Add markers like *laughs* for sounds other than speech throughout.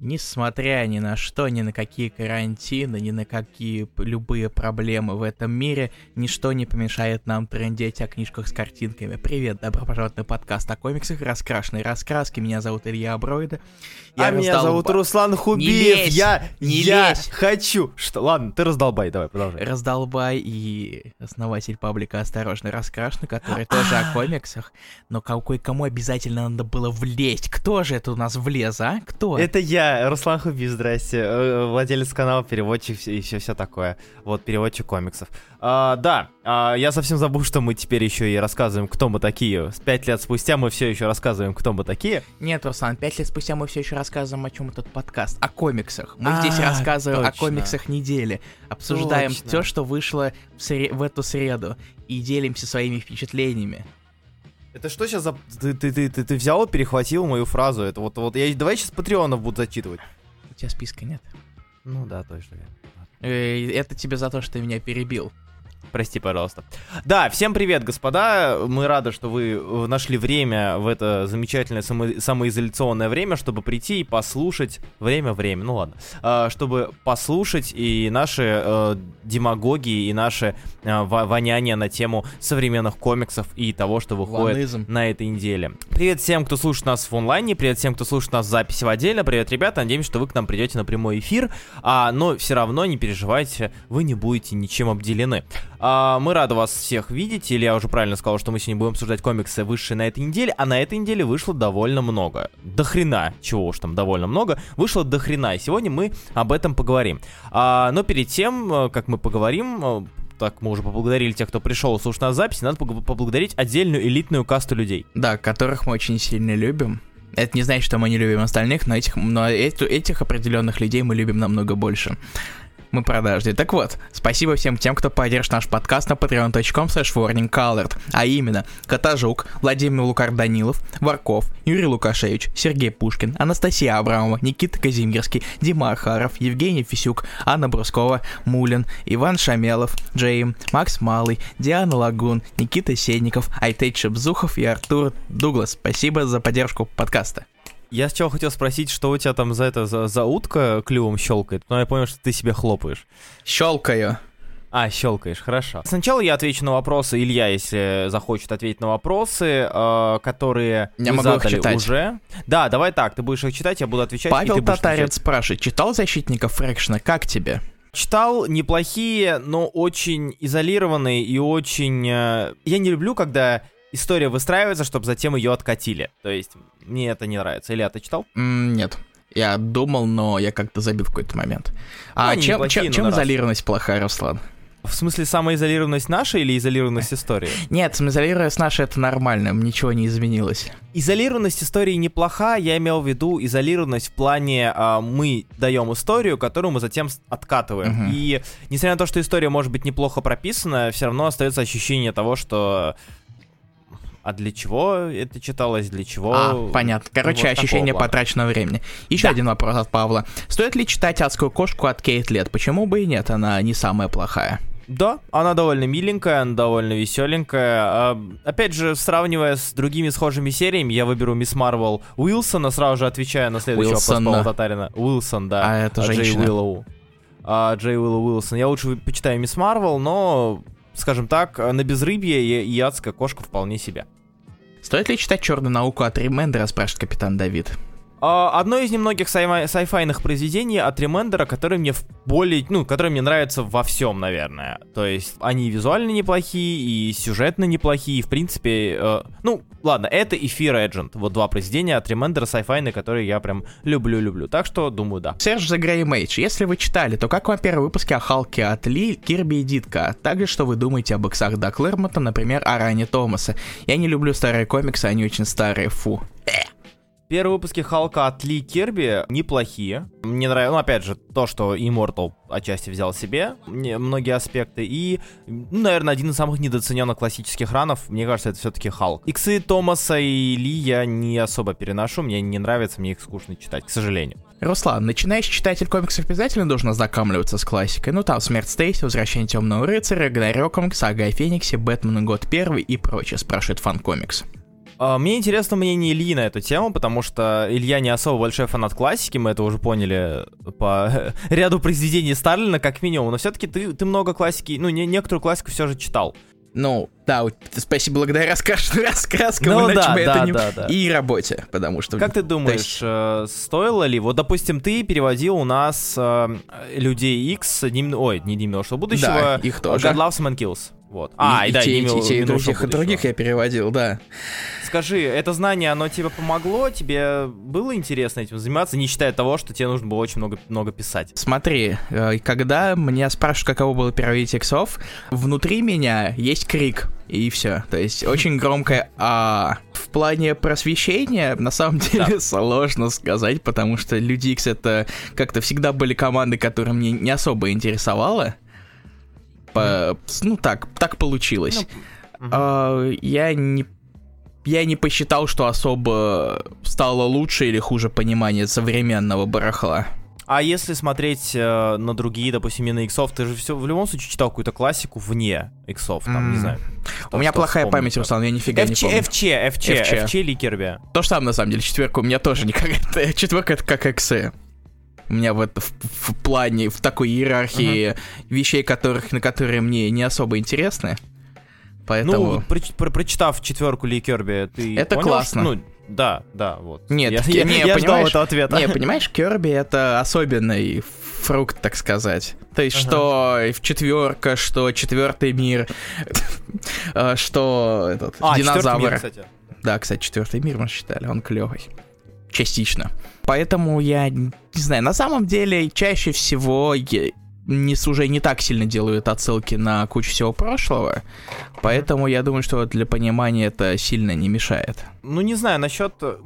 Несмотря ни на что, ни на какие карантины, ни на какие любые проблемы в этом мире, ничто не помешает нам трендеть о книжках с картинками. Привет, добро пожаловать на подкаст о комиксах «Раскрашенные раскраски». Меня зовут Илья Абройда. Я а меня зовут Руслан Хубиев. Не лезь, я не я лезь. хочу. Что? Ладно, ты раздолбай, давай, продолжай. Раздолбай и основатель паблика «Осторожно, раскрашено», который *gasps* тоже о комиксах. Но какой кому обязательно надо было влезть? Кто же это у нас влез, а? Кто? Это я, Руслан Хубиев, здрасте, э, владелец канала, переводчик и все, все такое. Вот, переводчик комиксов. А, да, а, я совсем забыл, что мы теперь еще и рассказываем, кто мы такие. Пять лет спустя мы все еще рассказываем, кто мы такие. Нет, Руслан, пять лет спустя мы все еще рассказываем, о чем этот подкаст. О комиксах. Мы а, здесь рассказываем точно. о комиксах недели. Обсуждаем точно. все, что вышло в, сре- в эту среду. И делимся своими впечатлениями. Это что сейчас за... Ты, ты, ты, ты, ты взял и перехватил мою фразу. Это вот, вот я давай сейчас патреонов буду зачитывать. У тебя списка нет. Ну да, точно. Э, это тебе за то, что ты меня перебил. Прости, пожалуйста. Да, всем привет, господа. Мы рады, что вы нашли время в это замечательное само- самоизоляционное время, чтобы прийти и послушать. Время-время, ну ладно. А, чтобы послушать и наши э, демагогии, и наши э, воняния на тему современных комиксов и того, что выходит Ванизм. на этой неделе. Привет всем, кто слушает нас в онлайне, привет всем, кто слушает нас в записи в отдельно. Привет, ребята, надеемся, что вы к нам придете на прямой эфир. А, но все равно не переживайте, вы не будете ничем обделены. А, мы рады вас всех видеть, или я уже правильно сказал, что мы сегодня будем обсуждать комиксы, вышедшие на этой неделе, а на этой неделе вышло довольно много. До хрена, чего уж там довольно много, вышло до хрена, и сегодня мы об этом поговорим. А, но перед тем, э, как мы поговорим, э, так мы уже поблагодарили тех, кто пришел слушать нас записи, надо поблагодарить отдельную элитную касту людей. Да, которых мы очень сильно любим. Это не значит, что мы не любим остальных, но этих, но этих, этих определенных людей мы любим намного больше мы продажные. Так вот, спасибо всем тем, кто поддержит наш подкаст на patreon.com slash а именно Катажук, Владимир Лукар Данилов, Варков, Юрий Лукашевич, Сергей Пушкин, Анастасия Абрамова, Никита Казимирский, Дима Ахаров, Евгений Фисюк, Анна Брускова, Мулин, Иван Шамелов, Джейм, Макс Малый, Диана Лагун, Никита Сенников, Айтейт Шепзухов и Артур Дуглас. Спасибо за поддержку подкаста. Я сначала хотел спросить, что у тебя там за это за, за утка клювом щелкает, но я понял, что ты себе хлопаешь. Щелкаю. А, щелкаешь, хорошо. Сначала я отвечу на вопросы, Илья, если захочет ответить на вопросы, э, которые я могу задали их читать. уже. Да, давай так, ты будешь их читать, я буду отвечать. Павел Татарец спрашивает, читал «Защитников Фрэкшена», как тебе? Читал неплохие, но очень изолированные и очень... Э, я не люблю, когда история выстраивается, чтобы затем ее откатили. То есть мне это не нравится. Илья, ты читал? Mm, нет. Я думал, но я как-то забил в какой-то момент. А ну, чем, чем, чем изолированность плохая, Руслан? В смысле, самоизолированность наша или изолированность истории? *laughs* Нет, самоизолированность наша это нормально, ничего не изменилось. Изолированность истории неплоха, я имел в виду изолированность в плане а, мы даем историю, которую мы затем откатываем. Угу. И несмотря на то, что история может быть неплохо прописана, все равно остается ощущение того, что а для чего это читалось, для чего... А, понятно. Короче, вот ощущение потраченного времени. Еще да. один вопрос от Павла. Стоит ли читать «Адскую кошку» от Кейт Лет? Почему бы и нет? Она не самая плохая. Да, она довольно миленькая, она довольно веселенькая. А, опять же, сравнивая с другими схожими сериями, я выберу Мисс Марвел Уилсона, сразу же отвечая на следующий Уилсон, вопрос Павла Татарина. Уилсон, да. А это женщина. Джей Уиллоу. А, Джей Уиллоу Уилсон. Я лучше почитаю Мисс Марвел, но, скажем так, на безрыбье и, и адская кошка вполне себе. Стоит ли читать черную науку от Ремендера, спрашивает капитан Давид. А, одно из немногих sci-fi йных произведений от Ремендера, которое мне в более, ну, которое мне нравится во всем, наверное. То есть они визуально неплохие, и сюжетно неплохие, и в принципе, э, ну, ладно, это и Fear Agent, вот два произведения от Ремендера sci-fi йны, которые я прям люблю-люблю. Так что, думаю, да. Серж The Grey Mage, если вы читали, то как вам первые выпуски о Халке от Ли, Кирби и Дитко? Также, что вы думаете об иксах до Клэрмонта, например, о run е Томаса? Я не люблю старые комиксы, они очень старые, фу. Первые выпуски Халка от Ли Кирби неплохие. Мне нравится, ну, опять же, то, что Immortal отчасти взял себе многие аспекты. И, ну, наверное, один из самых недооцененных классических ранов, мне кажется, это все-таки Халк. Иксы Томаса и Ли я не особо переношу, мне не нравится, мне их скучно читать, к сожалению. Руслан, начинающий читатель комиксов обязательно должен ознакомливаться с классикой. Ну там Смерть Стейси, Возвращение Темного Рыцаря, Гнарёк, Сага о Фениксе, Бэтмен Год Первый и прочее, спрашивает фан комикс. А, Мне интересно мнение Ильи на эту тему, потому что Илья не особо большой фанат классики, мы это уже поняли по *laughs* ряду произведений Сталина, как минимум. Но все-таки ты, ты много классики, ну, не, некоторую классику все же читал. Ну, да, спасибо благодаря рассказ, *laughs* рассказкам Ну иначе да, бы да, это не- да, да. и работе, потому что... Как ты то думаешь, есть- э, стоило ли? Вот, допустим, ты переводил у нас э, Людей X, Днем- ой, не Днем минувшего будущего, Да, их тоже. God Loves and Kills. Вот. А, и, и, да, те, и те, и других, и будущего. других я переводил, да. Скажи, это знание, оно тебе помогло? Тебе было интересно этим заниматься, не считая того, что тебе нужно было очень много, много писать? Смотри, э, когда меня спрашивают, каково было переводить иксов, внутри меня есть крик, и все. То есть очень громкое «а». В плане просвещения, на самом деле, *laughs* сложно сказать, потому что Люди Икс это как-то всегда были команды, которые мне не особо интересовало. По- Ну так, так получилось. Мгм. А, я не я не посчитал, что особо стало лучше или хуже понимание современного барахла. А если смотреть э, на другие, допустим, именно иксов, ты же все в любом случае читал какую-то классику вне иксов, там, не М. знаю. У меня что плохая вспомнить, память. Руслан, я нифига не FC, помню. FC, FC, FC. FC или Кирби? То же самое, на самом деле, четверка у меня тоже это- *laughs* Четверка это как эксы. У меня в, это, в, в плане, в такой иерархии вещей, которых, на которые мне не особо интересны. Поэтому... Ну, проч- про- прочитав четверку Ли Керби, ты Это понял, классно. что- ну, да, да, вот. Нет, я, *laughs* я- не, я ждал этого ответа. Не, понимаешь, Керби это особенный фрукт, так сказать. То есть, Ага. что в четверка, что четвертый мир, *laughs* э, что этот а, динозавр. мир, кстати. Да, кстати, четвертый мир мы считали, он клевый. Частично. Поэтому я не знаю, на самом деле чаще всего я не, уже не так сильно делают отсылки на кучу всего прошлого, поэтому я думаю, что для понимания это сильно не мешает. Ну, не знаю, насчет... э,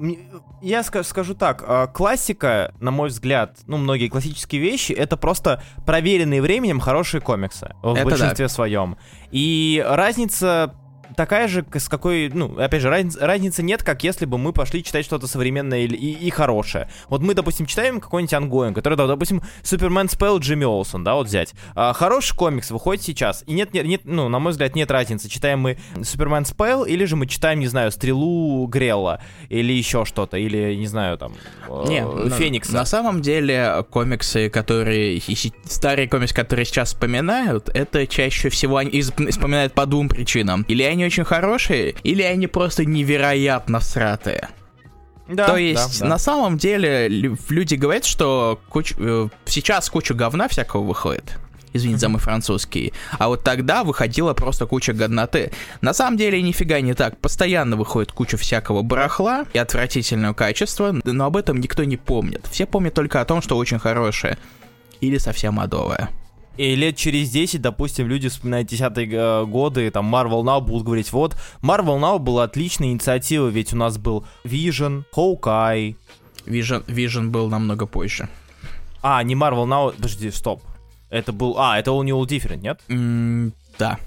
Я ска- скажу так, а, классика, на мой взгляд, ну, многие классические вещи, это просто проверенные временем хорошие комиксы. В Это большинстве своем. И разница такая же, с какой, ну, опять же, разниц- разницы нет, как если бы мы пошли читать что-то современное или- и, и хорошее. Вот мы, допустим, читаем какой-нибудь ангоин, который, да, допустим, Супермен Спелл Джимми Олсон, да, вот взять. А, хороший комикс выходит сейчас, и нет, нет, нет, ну, на мой взгляд, нет разницы, читаем мы Супермен Спелл, или же мы читаем, не знаю, Стрелу Грелла, или еще что-то, или, не знаю, там, э, Не, на- Феникса. На самом деле, комиксы, которые... и Старые комиксы, которые сейчас вспоминают, это чаще всего они вспоминают по двум причинам. Или они очень хорошие, или они просто невероятно сратые. Да, То да, есть, да. на самом деле, лю- люди говорят, что куч- э, сейчас куча говна всякого выходит. Извините за мой французский. А вот тогда выходила просто куча годноты. На самом деле, нифига не так. Постоянно выходит куча всякого барахла и отвратительного качества, но об этом никто не помнит. Все помнят только о том, что очень хорошее. Или совсем адовое. И лет через 10, допустим, люди вспоминают десятые э, годы, там, Marvel Now будут говорить, вот, Marvel Now была отличная инициатива, ведь у нас был Vision, Hawkeye, Vision, Vision был намного позже. а, не Marvel Now, подожди, стоп, это был, а, это All New All Different, нет? М, да.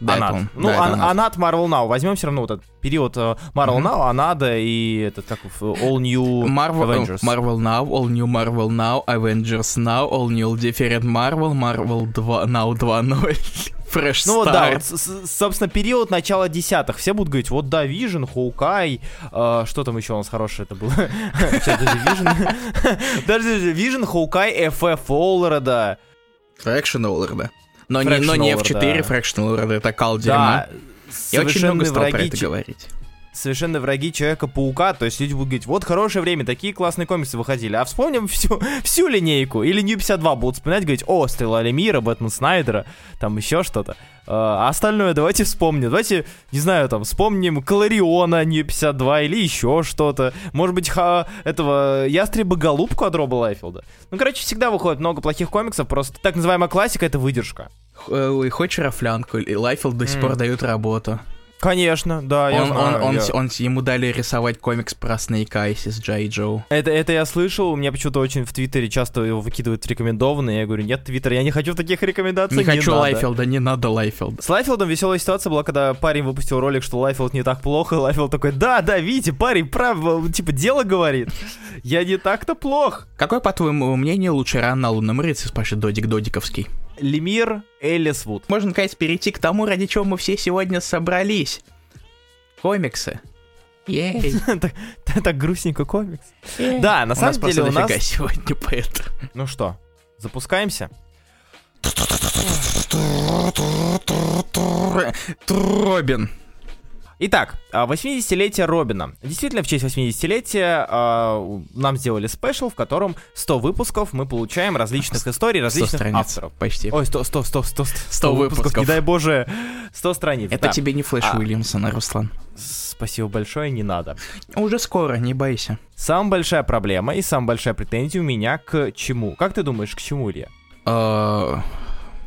Да, это Анат. он. Ну, Да, это Ан- Анат. Анат Marvel Now, возьмем все равно вот этот период э, Marvel Мгм. Now, Анада и этот, как All New Marvel, Avengers. Marvel Now, All New Marvel Now, Avengers Now, All New Different Marvel, Marvel 2, Now 2.0, *laughs* Fresh Ну вот да, вот, собственно, период начала десятых. Все будут говорить, вот да, Vision, Hawkeye, э, что там еще у нас хорошее это было? *laughs* Сейчас, даже Vision. *laughs* Даже Vision, Hawkeye, FF Олреда. Fractional да. Но не, но не Fractional F4 да. Fractional Order, это кал дерьмо. Да, Я очень много стал про враги это ч- говорить. Совершенно враги Человека-паука, то есть люди будут говорить, вот хорошее время, такие классные комиксы выходили, а вспомним *laughs* всю, всю линейку, или New 52 будут вспоминать, говорить, о, Стрела Лемира, Бэтмен Снайдера, там еще что-то. А остальное давайте вспомним, давайте, не знаю, там, вспомним Клариона New 52 или еще что-то, может быть, ха, этого Ястреба-голубку от Роба Лайфилда. Ну, короче, всегда выходит много плохих комиксов, просто так называемая классика — это выдержка. Э, хочешь рафлянку? И Лайфилд до сих пор дают работу. Конечно, да, я Он, он, знаю, он, я- с- он ему дали рисовать комикс про Snake Eyes из Джай Джо. Это, это я слышал, у меня почему-то очень в Твиттере часто его выкидывают в рекомендованные, я говорю, нет, Твиттер, я не хочу таких рекомендаций, Не хочу надо». Лайфилда, не надо Лайфилда. С Лайфилдом веселая ситуация была, когда парень выпустил ролик, что Лайфилд не так плохо, Лайфилд такой, да, да, видите, парень прав, типа, дело говорит, я не так-то плох. Какой, по твоему мнению, лучший ран на лунном рыцаре, спрашивает Додик Додиковский? Лемир Эллисвуд. Можно, наконец, перейти к тому, ради чего мы все сегодня собрались. Комиксы. Ей. *laughs* Так- грустненько комикс. Да, на самом деле у нас... сегодня *laughs* поэтому. Ну что, запускаемся? Робин. Итак, а, 80-летие Робина. Действительно, в честь 80-летия а, нам сделали спешл, в котором 100 выпусков мы получаем различных историй, 100 различных страниц. авторов. Почти. Ой, 100, 100, 100, 100, 100 выпусков. Не дай боже, 100 страниц. Это да. тебе не Флэш А. Уильямсона, Руслан. Спасибо большое, не надо. Уже скоро, не бойся. Самая большая проблема и самая большая претензия у меня к чему? Как ты думаешь, к чему, Илья?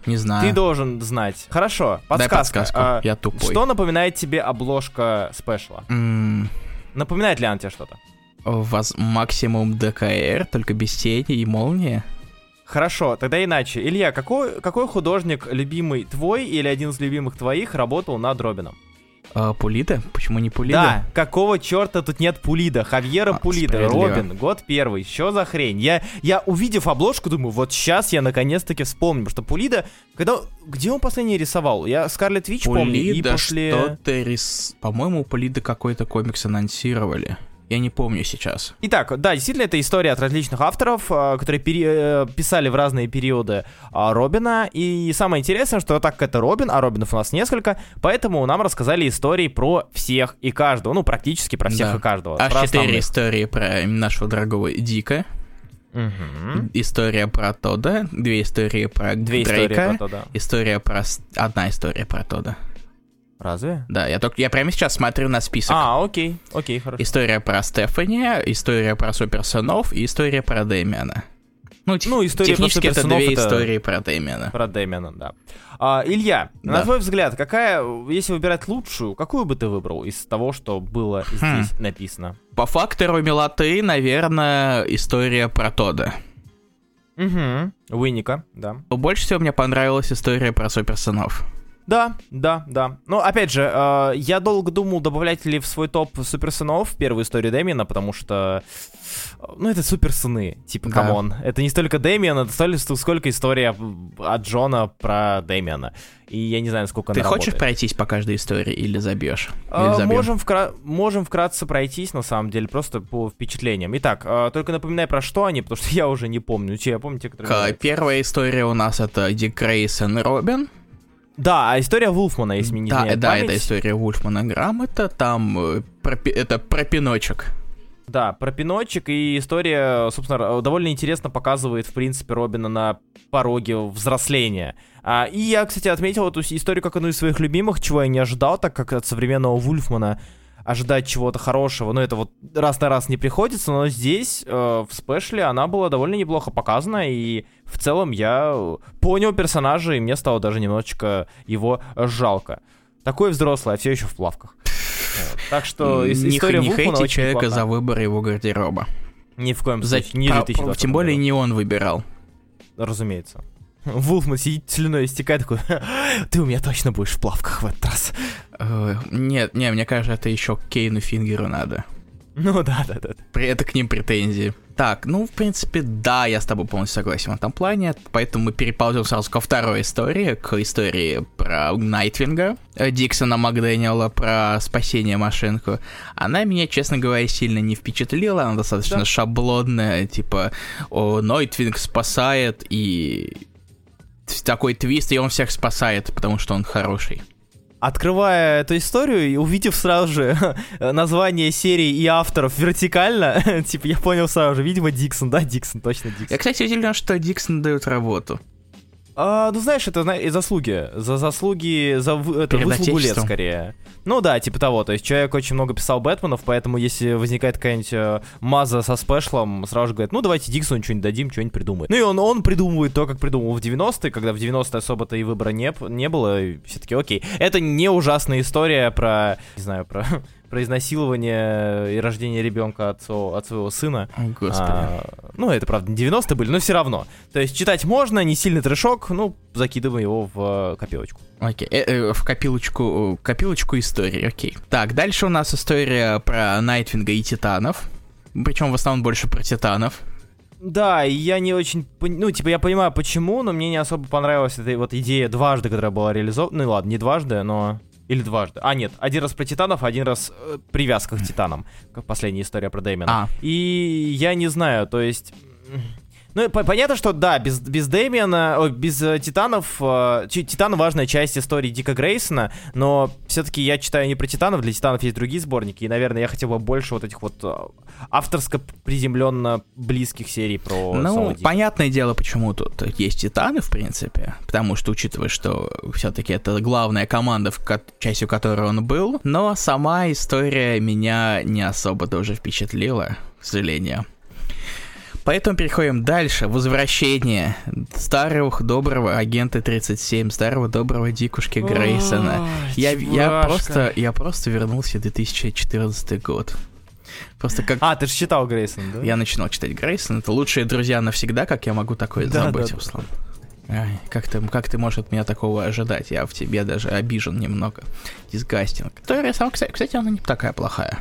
Не знаю. Ты должен знать. Хорошо, Дай подсказка. подсказку, А, я тупой. Что напоминает тебе обложка спешла? М, Напоминает ли она тебе что-то? Воз... Максимум ДКР, только без тени и молнии. Хорошо, тогда иначе. Илья, какой, какой художник любимый твой или один из любимых твоих работал над Робином? А, Пулида? Почему не Пулида? Да, какого черта тут нет Пулида? Хавьера А, Пулида. Робин, год первый. Что за хрень? Я, я увидев обложку, думаю, вот сейчас я наконец-таки вспомню, что Пулида, когда, где он последний рисовал? Я Скарлет Вич помню, и после... что-то рис... По-моему, у Пулида какой-то комикс анонсировали. Я не помню сейчас. Итак, да, действительно, это история от различных авторов, а, которые пере- э, писали в разные периоды а, Робина. И самое интересное, что так как это Робин, а Робинов у нас несколько, поэтому нам рассказали истории про всех и каждого. Ну, практически про всех Да. и каждого. Аж четыре основных. истории про нашего дорогого Дика, Мгм. история про Тода, две истории про Две Дрейка, истории про то, да. история про... Одна история про Тода. Разве? Да, я только... Я прямо сейчас смотрю на список. А, окей, окей, хорошо. История про Стефани, история про суперсынов и история про Дэмиана. Ну, тех- Ну, история про технически это суперсынов две это- истории про Дэмиана. Про Дэмиана, да. А, Илья, на Да. твой взгляд, какая, если выбирать лучшую, какую бы ты выбрал из того, что было Хм. здесь написано? По фактору милоты, наверное, история про Тода. Угу. Уинника, да. Больше всего мне понравилась история про суперсынов. Да, да, да. Но опять же, э, я долго думал, добавлять ли в свой топ суперсынов первую историю Дэмиана, потому что, э, ну, это суперсыны, типа, Да. come on. Это не столько Дэмиан, это столько, сколько история от Джона про Дэмиана. И я не знаю, насколько Ты хочешь работает. пройтись по каждой истории или забьешь? А, Или забьем? можем, вкра- можем вкратце пройтись, на самом деле, просто по впечатлениям. Итак, э, только напоминай, про что они, потому что я уже не помню. Че, я помню те, которые... К-. Первая история у нас это Дик Грейсон и Робин. Да, а история Вулфмана, если мне не Да, да, память. это история Вульфмана Грамота. Там э, про это про пиночек. Да, про Пиночек и история, собственно, довольно интересно показывает, в принципе, Робина на пороге взросления. А, и я, кстати, отметил эту историю как одну из своих любимых, чего я не ожидал, так как от современного Вульфмана ожидать чего-то хорошего, ну это вот раз на раз не приходится, но здесь, э, в спешле, она была довольно неплохо показана, и в целом я э, понял персонажа, и мне стало даже немножечко его э, жалко. Такой взрослый, а все еще в плавках. Вот. Так что не, история не хейте человека за выбор его гардероба. Ни в коем За- случае. Не 2020 тем более не он выбирал. Разумеется. Вулфман сидит слюной истекает такой, ты у меня точно будешь в плавках в этот раз. Э, Нет, не, мне кажется, это еще Кейну Фингеру надо. Ну да, да, да. При- Это к ним претензии. Так, ну, в принципе, да, я с тобой полностью согласен в этом плане, поэтому мы переползем сразу ко второй истории, к истории про Найтвинга, э, Диксона Макдэниела, про спасение машинку. Она меня, честно говоря, сильно не впечатлила, она достаточно Да. шаблонная, типа, о, Найтвинг спасает, и такой твист, и он всех спасает, потому что он хороший. Открывая эту историю и увидев сразу же *laughs* название серии и авторов вертикально, *laughs* типа я понял сразу же, видимо, Диксон, да, Диксон, точно Диксон. Я, кстати, удивлен, что Диксон дает работу. А, ну, знаешь, это зна- и заслуги. За заслуги, за это выслугу лет, скорее. Ну да, типа того. То есть человек очень много писал Бэтменов, поэтому если возникает какая-нибудь э, маза со спешлом, сразу же говорит, ну давайте Диксону что-нибудь дадим, что-нибудь придумает. Ну и он, он придумывает то, как придумывал в 90-е, когда в 90-е особо-то и выбора не, не было. и Все-таки окей. Это не ужасная история про, не знаю, про, *laughs* про изнасилование и рождение ребенка от, своего- от своего сына. О, господи. А, ну, это, правда, не 90-е были, но все равно. То есть читать можно, не сильный трешок, ну, закидываем его в э, копилочку. Окей, э, э, в копилочку, э, копилочку истории, окей. Так, дальше у нас история про Найтвинга и Титанов. Причем в основном больше про Титанов. Да, и я не очень... Ну, типа, я понимаю, почему, но мне не особо понравилась эта вот идея дважды, которая была реализована. Ну, ладно, не дважды, но... Или дважды. А, нет, один раз про Титанов, один раз э, привязка к Титанам. Как последняя история про Дэмина. А. И я не знаю, то есть... Ну, по- понятно, что да, без, без Дэмиана, ой, без э, Титанов, э, Титан важная часть истории Дика Грейсона, но все-таки я читаю не про Титанов, для Титанов есть другие сборники, и, наверное, я хотел бы больше вот этих вот э, авторско приземленно близких серий про Ну, понятное дело, почему тут есть титаны, в принципе. Потому что, учитывая, что все-таки это главная команда, в ко- частью которой он был. Но сама история меня не особо тоже впечатлила, к сожалению. Поэтому переходим дальше. Возвращение старого доброго агента 37, старого доброго Дикушки Грейсона. Ой, Я, я просто, я просто вернулся в 2014 год. Просто как А, ты же читал Грейсон, да? я начинал читать Грейсон. Это лучшие друзья навсегда, как я могу такое Да, забыть, да. Руслан. Ай, как ты, как ты можешь от меня такого ожидать? Я в тебе даже обижен немного. Дисгастинг. История сама, кстати, кстати, она не такая плохая.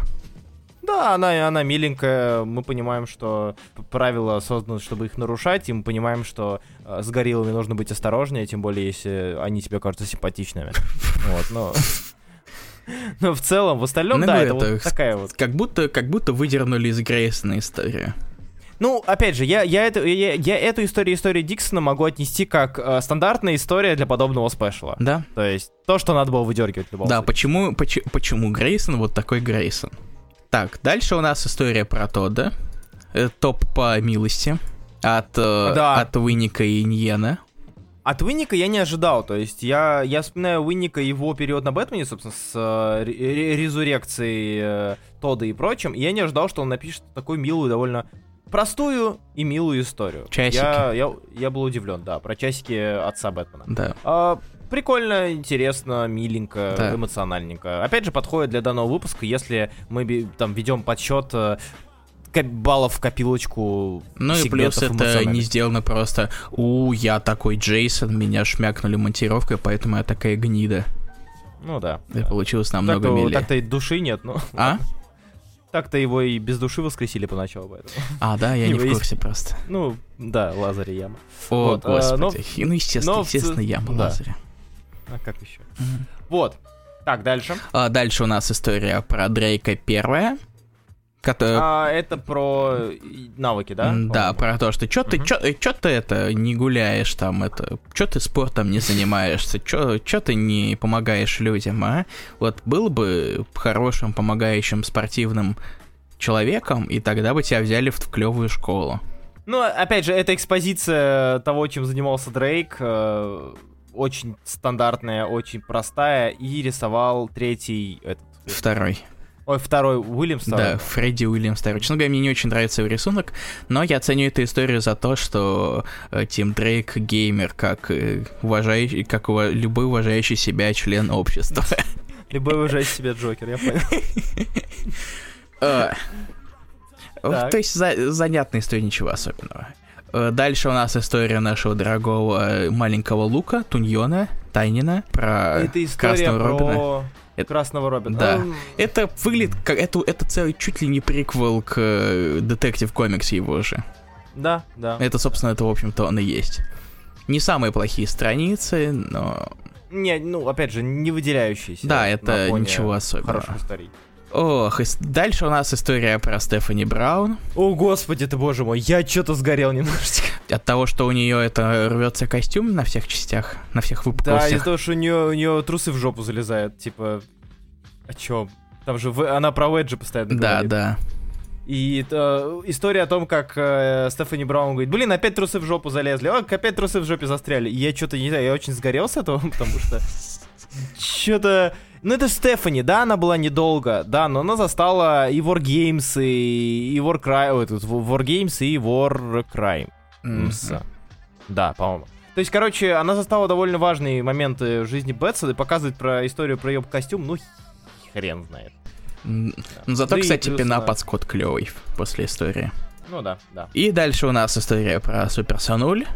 Да, она, она миленькая. Мы понимаем, что правила созданы, чтобы их нарушать, и мы понимаем, что э, с гориллами нужно быть осторожнее, тем более, если они тебе кажутся симпатичными. *laughs* Вот, но... Но в целом, в остальном, Ну, да, это это вот такая вот. Как будто, как будто выдернули из Грейсона историю. Ну, опять же, я, я, эту, я, я эту историю истории Диксона могу отнести как э, стандартная история для подобного спешла. Да? То есть то, что надо было выдергивать в любом Да, случае. почему, поч- почему Грейсон вот такой Грейсон? Так, дальше у нас история про Тодда. Э, Топ по милости. От, э, Да. от Уинника и Ньена. От Уинника я не ожидал, то есть я, я вспоминаю Уинника и его период на Бэтмене, собственно, с э, ре- ре- резурекцией э, Тодда и прочим, и я не ожидал, что он напишет такую милую, довольно простую и милую историю. Часики. Я, я, я был удивлен, да, про часики отца Бэтмена. Да. А, прикольно, интересно, миленько, Да. эмоциональненько. Опять же, подходит для данного выпуска, если мы там ведем подсчет э, баллов в копилочку Ну и плюс это не сделано просто «У, я такой Джейсон, меня шмякнули монтировкой, поэтому я такая гнида». Ну да. Это получилось намного Так-то, милее. так-то и души нет, ну. А? *laughs* Так-то его и без души воскресили поначалу, поэтому. А, да, я *laughs* не в курсе просто. Ну, да, Лазарь и яма. О, Вот, а, но- господи. И, ну, естественно, но естественно, я да. Лазаря. А как еще? Мгм. Вот. Так, дальше. А дальше у нас история про Дрейка первая. Которая... А, это про и- навыки, да? Да, про то, что чё ты, Мгм. чё, э, чё ты это не гуляешь там, это, чё ты спортом не занимаешься, чё, чё ты не помогаешь людям, а? Вот был бы хорошим, помогающим спортивным человеком, и тогда бы тебя взяли в, в клевую школу. Ну, опять же, это экспозиция того, чем занимался Дрейк. Э, Очень стандартная, очень простая. И рисовал третий... Этот, Второй. ой, второй Уильямс. второй. Да, Фредди Уильямс второй. Честно говоря, мне не очень нравится его рисунок, но я ценю эту историю за то, что э, Тим Дрейк геймер, как, э, уважающий, как ува- любой уважающий себя член общества. *laughs* Любой уважающий себя Джокер, я понял. Э. То есть за- занятная история, ничего особенного. Э, Дальше у нас история нашего дорогого э, маленького Лука, Туньона, Тайнина, про Это история Красного Робина. про Это- Красного Робина. Да. Это выглядит как... Это, это целый чуть ли не приквел к э, Детектив Комикс его же. Да, да. Это, собственно, это, в общем-то, он и есть. Не самые плохие страницы, но... Не, ну, опять же, не выделяющийся. Да, это ничего особенного. Хороших историй. Ох, и дальше у нас история про Стефани Браун. О, господи ты, боже мой, я что-то сгорел немножечко. *laughs* От того, что у нее это рвется костюм на всех частях, на всех Да, выпуклостях. из-за того, что у нее, у нее трусы в жопу залезают, типа... О чем? Там же в- она про Веджи постоянно Да, говорит. да. И э, история о том, как э, Стефани Браун говорит, блин, опять трусы в жопу залезли, о, опять трусы в жопе застряли. И я что-то, не знаю, я очень сгорел с этого, *laughs* потому что... Что-то... Ну, это Стефани, да, она была недолго, да, но она застала и Wargames, и, и Warcry... Ой, тут Wargames и Warcrime. Мгм. Да, по-моему. То есть, короче, она застала довольно важные моменты в жизни Бетса и показывает про историю про ее костюм, ну, хрен знает. Ну, зато, Да и кстати, плюс пина она- под скот клевый после истории. Ну да, да. И дальше у нас история про Супер Сонуль.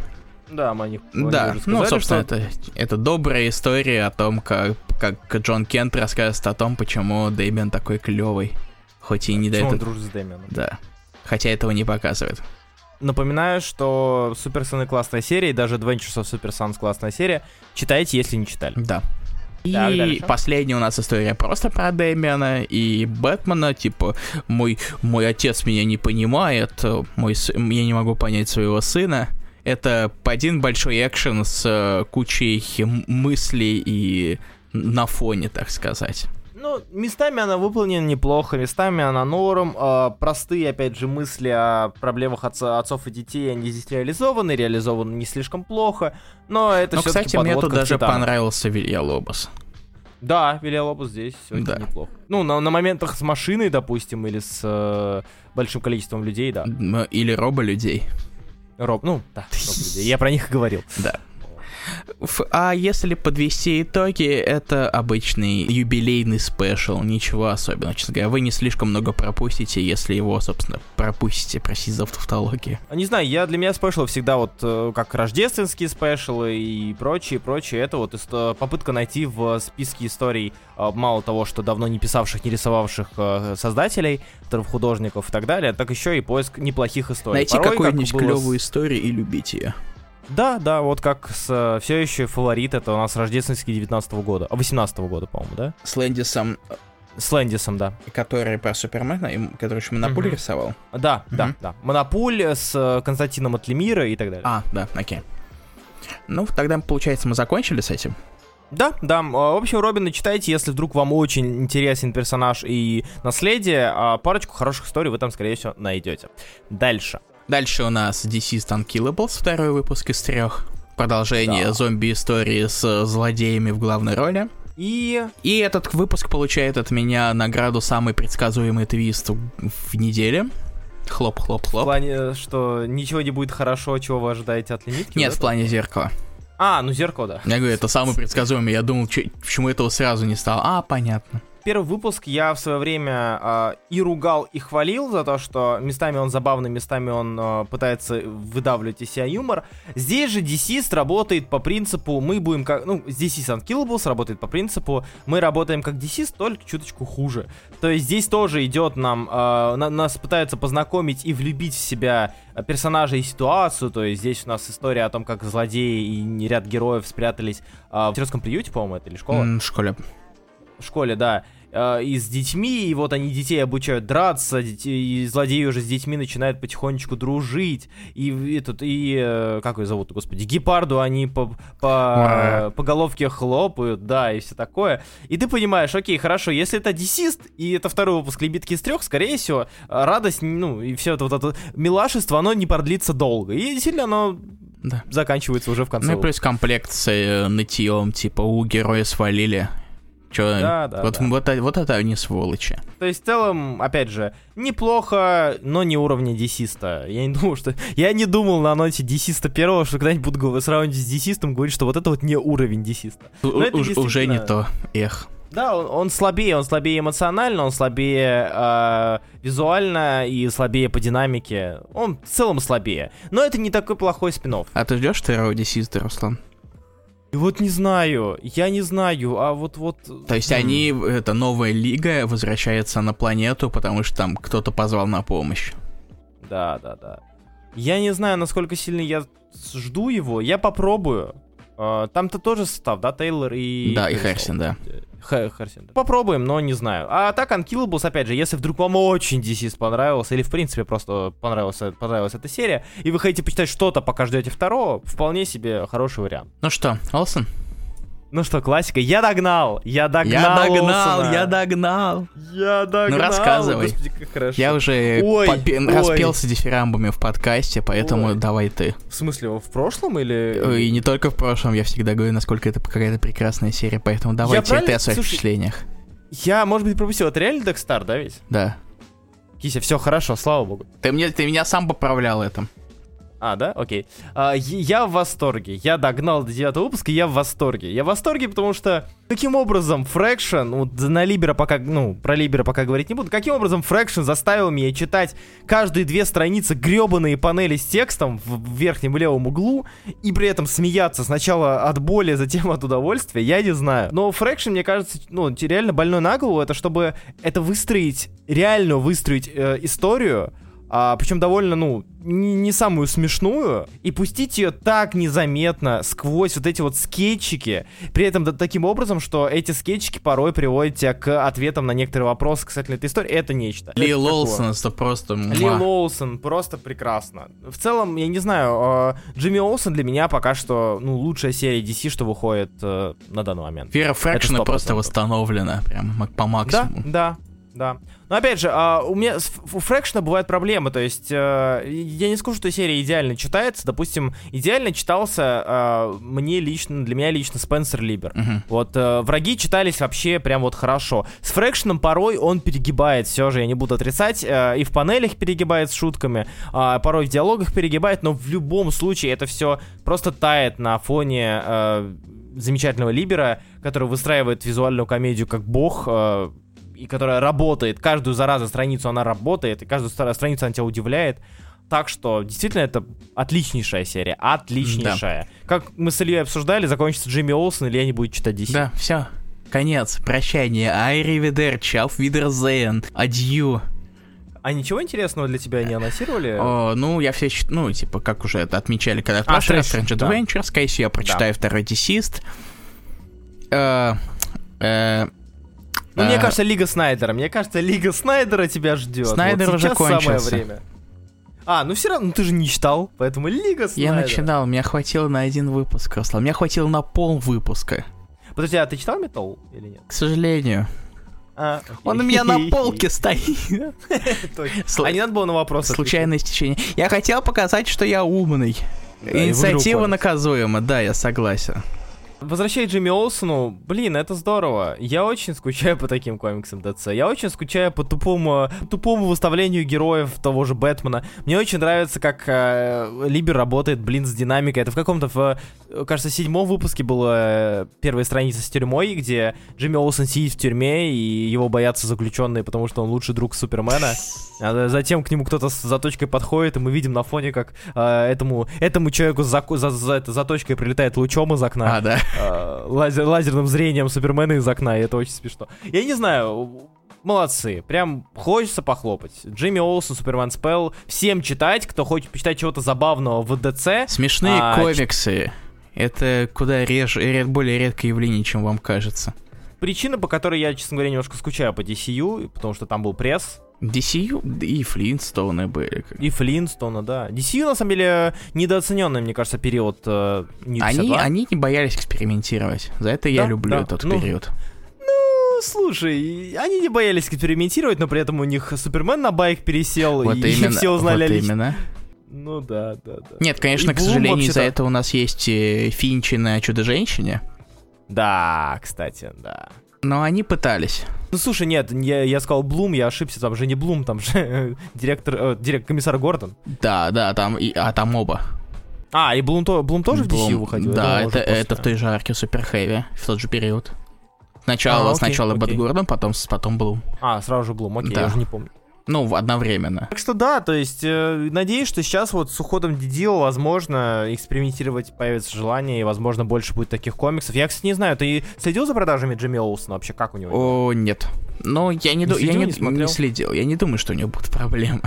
Да, мы о них мы Да, уже ну, собственно, что- это, это добрая история о том, как, как Джон Кент рассказывает о том, почему Дэмиан такой клевый. Хоть и не Почему он дает... дружит с Дэмианом. Да. Хотя этого не показывает. Напоминаю, что Супер Сыны классная серия, и даже Adventures of Super Sons классная серия. Читайте, если не читали. Да. И Так, дальше. последняя у нас история просто про Дэмиана и Бэтмена, типа, мой, мой отец меня не понимает, мой, я не могу понять своего сына. Это один большой экшен с э, кучей мыслей и на фоне, так сказать. Ну, местами она выполнена неплохо, местами она норм. а, простые, опять же, мысли о проблемах отца- отцов и детей, они здесь реализованы, реализованы не слишком плохо, но это Но, кстати, мне тут даже Титану. понравился Вилья Лобос. Да, Вильялобус здесь очень Да. неплохо. Ну, на, на моментах с машиной, допустим, или с э, большим количеством людей, да. М, Или Роба людей. Роб, ну, да, роб людей. Я про них и говорил. Да. А если подвести итоги, это обычный юбилейный special, ничего особенного, честно говоря. Вы не слишком много пропустите, если его, собственно, пропустите, простите за тавтологию. А Не знаю, я для меня special всегда вот э, как рождественские спешлы и прочее, прочее. Это вот попытка найти в списке историй э, мало того, что давно не писавших, не рисовавших э, создателей, художников и так далее, так еще и поиск неплохих историй. Найти какую-нибудь было клевую историю и любить ее. Да, да, вот как с все еще фаворит, это у нас рождественский 19 года, а 18 года, по-моему, да? С Лэндисом, С Лэндисом, да. который про Супермена, который еще Монопуль Мгм. рисовал. Да, да, Мгм. да. Монопуль с э, Константином от Лемира и так далее. А, да, окей. Ну, тогда, получается, мы закончили с этим. Да, да. В общем, Робина читайте, если вдруг вам очень интересен персонаж и наследие, а парочку хороших историй вы там, скорее всего, найдете. Дальше. Дальше у нас Deceased Unkillables, второй выпуск из трех. Продолжение Да. зомби-истории с злодеями в главной роли. И И этот выпуск получает от меня награду «Самый предсказуемый твист в в неделе». в Хлоп-хлоп-хлоп. плане, что ничего не будет хорошо, чего вы ожидаете от лимитки? Нет, вот в плане зеркала. А, ну зеркало, да. Я говорю, это самый предсказуемый. Я думал, почему этого сразу не стало. А, понятно. Первый выпуск я в свое время а, и ругал, и хвалил за то, что местами он забавный, местами он а, пытается выдавливать из себя юмор. Здесь же DCeased работает по принципу, мы будем как... Ну, DCeased Unkillables работает по принципу, мы работаем как DCeased, только чуточку хуже. То есть здесь тоже идет нам... а, на- нас пытаются познакомить и влюбить в себя персонажа и ситуацию. То есть здесь у нас история о том, как злодеи и ряд героев спрятались а, в сиротском приюте, по-моему, это или школа? В школе. В школе, да, э, и с детьми, и вот они детей обучают драться, и злодеи уже с детьми начинают потихонечку дружить, и этот, и, э, как ее зовут, господи, гепарду они по, по, по головке хлопают, да, и все такое. И ты понимаешь, окей, хорошо, если это десист, и это второй выпуск «Лебедки из трех», скорее всего, радость, ну, и все это вот это милашество, оно не продлится долго. И действительно оно Да. заканчивается уже в конце. Ну и плюс комплект с э, нытьем, типа, у героя свалили. Чё, Да, да, вот, да. Вот, это- вот это они сволочи. То есть, в целом, опять же, неплохо, но не уровня десиста. Я не *laughs* думал, что... Я не думал на ноте десиста первого, что когда-нибудь буду сравнивать с десистом, говорить, что вот это вот не уровень десиста. У- уж- уже не действительно- то. Эх. Да, он, он слабее, он слабее эмоционально, он слабее э, визуально и слабее по динамике. Он в целом слабее. Но это не такой плохой спин А ты ждешь второго десиста, Руслан? И вот не знаю, я не знаю, а вот вот... То есть они, это новая лига, возвращается на планету, потому что там кто-то позвал на помощь. Да, да, да. Я не знаю, насколько сильно я жду его. Я попробую. А, Там-то тоже состав, да, Тейлор и... Да, и Харрисон. Харрисон, да. Х- Харрисон, да. Попробуем, но не знаю. А так, Unkillables, опять же, если вдруг вам очень DCS понравился, или в принципе просто понравился, понравилась эта серия, и вы хотите почитать что-то, пока ждете второго, вполне себе хороший вариант. Ну что, Олсен? Ну что, классика. Я догнал! Я догнал! Я догнал, Олсена. я догнал. Я догнал! рассказывай. Господи, как хорошо. Я уже Ой, попе- ой. распелся дифирамбами в подкасте, поэтому Ой. давай ты. В смысле, в прошлом или... И не только в прошлом, я всегда говорю, насколько это какая-то прекрасная серия, поэтому давай теперь ты правильно- о своих слушай, впечатлениях. Я, может быть, пропустил. Это реально Dex-Starr, да, ведь? Да. Кися, все хорошо, слава богу. Ты, мне, ты меня сам поправлял этом. А, да? Окей. А, я в восторге. Я догнал до девятого выпуска, и я в восторге. Я в восторге, потому что каким образом Фрэкшн, д- на Либера пока, ну, про Либера пока говорить не буду, каким образом Фрэкшн заставил меня читать каждые две страницы гребаные панели с текстом в, верхнем левом углу, и при этом смеяться сначала от боли, затем от удовольствия, я не знаю. Но Фрэкшн, мне кажется, ну, реально больной на голову, это чтобы это выстроить, реально выстроить э, историю, а, причем довольно, ну, не, не самую смешную, и пустить ее так незаметно сквозь вот эти вот скетчики, при этом да, таким образом, что эти скетчики порой приводят тебя к ответам на некоторые вопросы касательно этой истории, это нечто. Ли это это просто... Ли Лоусон, просто прекрасно. В целом, я не знаю, э, Джимми Олсон для меня пока что, ну, лучшая серия DC, что выходит э, на данный момент. Вера Фрэкшена просто восстановлена прям по максимуму. Да, да, да. Но опять же, а, у меня у Фрэкшена бывают проблемы, то есть э, я не скажу, что серия идеально читается. Допустим, идеально читался э, мне лично, для меня лично Спенсер Либер. Мгм. Вот э, враги читались вообще прям вот хорошо. С Фрэкшеном порой он перегибает, все же я не буду отрицать, э, и в панелях перегибает с шутками, а порой в диалогах перегибает, но в любом случае это все просто тает на фоне э, замечательного Либера, который выстраивает визуальную комедию как бог, э, и которая работает, каждую заразу страницу она работает, и каждую стра- страницу она тебя удивляет. Так что, действительно, это отличнейшая серия, отличнейшая. Как мы с Ильей обсуждали, закончится Джимми Олсен, Илья не будет читать DC. Да, все. Конец. Прощание. Айривидерчи. Auf Wiedersehen. Адью. А ничего интересного для тебя не анонсировали? О, ну, я все, ну, типа, как уже это отмечали, когда А, спрашивали Strange, Strange да. Adventure, скорее всего, я прочитаю второй Deceased. Э, э, Ну, мне э, кажется, Лига Снайдера. Мне кажется, Лига Снайдера тебя ждет. Снайдер вот уже сейчас самое кончился. время. А, ну все равно, ну ты же не читал, поэтому Лига Снайдера. Я начинал, мне хватило на один выпуск, Руслан. Мне хватило на пол выпуска. Подожди, а ты читал Метал или нет? К сожалению. А. Он у меня на *laughs* полке стоит. *laughs* А не надо было на вопрос. Случайное стечение. Я хотел показать, что я умный. Инициатива наказуема, да, я согласен. Возвращаясь Джимми Олсону, блин, это здорово. Я очень скучаю по таким комиксам ДЦ. Я очень скучаю по тупому, тупому выставлению героев того же Бэтмена. Мне очень нравится, как э, Либер работает, блин, с динамикой. Это в каком-то, в, э, кажется, седьмом выпуске была э, первая страница с тюрьмой, где Джимми Олсен сидит в тюрьме, и его боятся заключенные, потому что он лучший друг Супермена. А затем к нему кто-то с заточкой подходит, и мы видим на фоне, как э, этому, этому человеку за, за, за этой заточкой прилетает лучом из окна А, да. Э, лазер, лазерным зрением Супермена из окна, и это очень смешно. Я не знаю, молодцы, прям хочется похлопать. Джимми Олсон, Супермен Спелл, всем читать, кто хочет почитать чего-то забавного в ДЦ. Смешные А, комиксы. Это куда реже, ре- более редкое явление, чем вам кажется. Причина, по которой я, честно говоря, немножко скучаю по DCU, потому что там был пресс, DCU и Флинстоуны были. и Флинстона, да. DCU, на самом деле, недооцененный, мне кажется, период э, New 52. Они, они не боялись экспериментировать. За это я Да, люблю да. этот Ну, период. Ну, слушай, они не боялись экспериментировать, но при этом у них Супермен на байк пересел, Вот и именно. *laughs* все узнали о вот именно. Ну да, да, да. Нет, конечно, И к Блум сожалению, из-за этого у нас есть э, Финчи на Чудо-женщине. Да, кстати, да. Но они пытались. Ну слушай, нет, я, я сказал Блум, я ошибся, там же не Блум, там же *laughs* директор, э, директор, комиссар Гордон. Да, да, там, и, а там оба. А, и Блум, то, Блум тоже в DC Блум- выходил? Да, это, после. это в той же арке Superheavy, в тот же период. Сначала, А, окей, сначала Бэт окей. Гордон, потом, потом Блум. А, сразу же Блум, окей, Да. я уже не помню. Ну, одновременно. Так что да, то есть, э, надеюсь, что сейчас вот с уходом Дидио, возможно, экспериментировать появится желание, и, возможно, больше будет таких комиксов. Я, кстати, не знаю, ты следил за продажами Джимми Олсона вообще, как у него? О, нет. Но я не, Не ду- я следил, не, не смотрел? не следил. Я не думаю, что у него будут проблемы.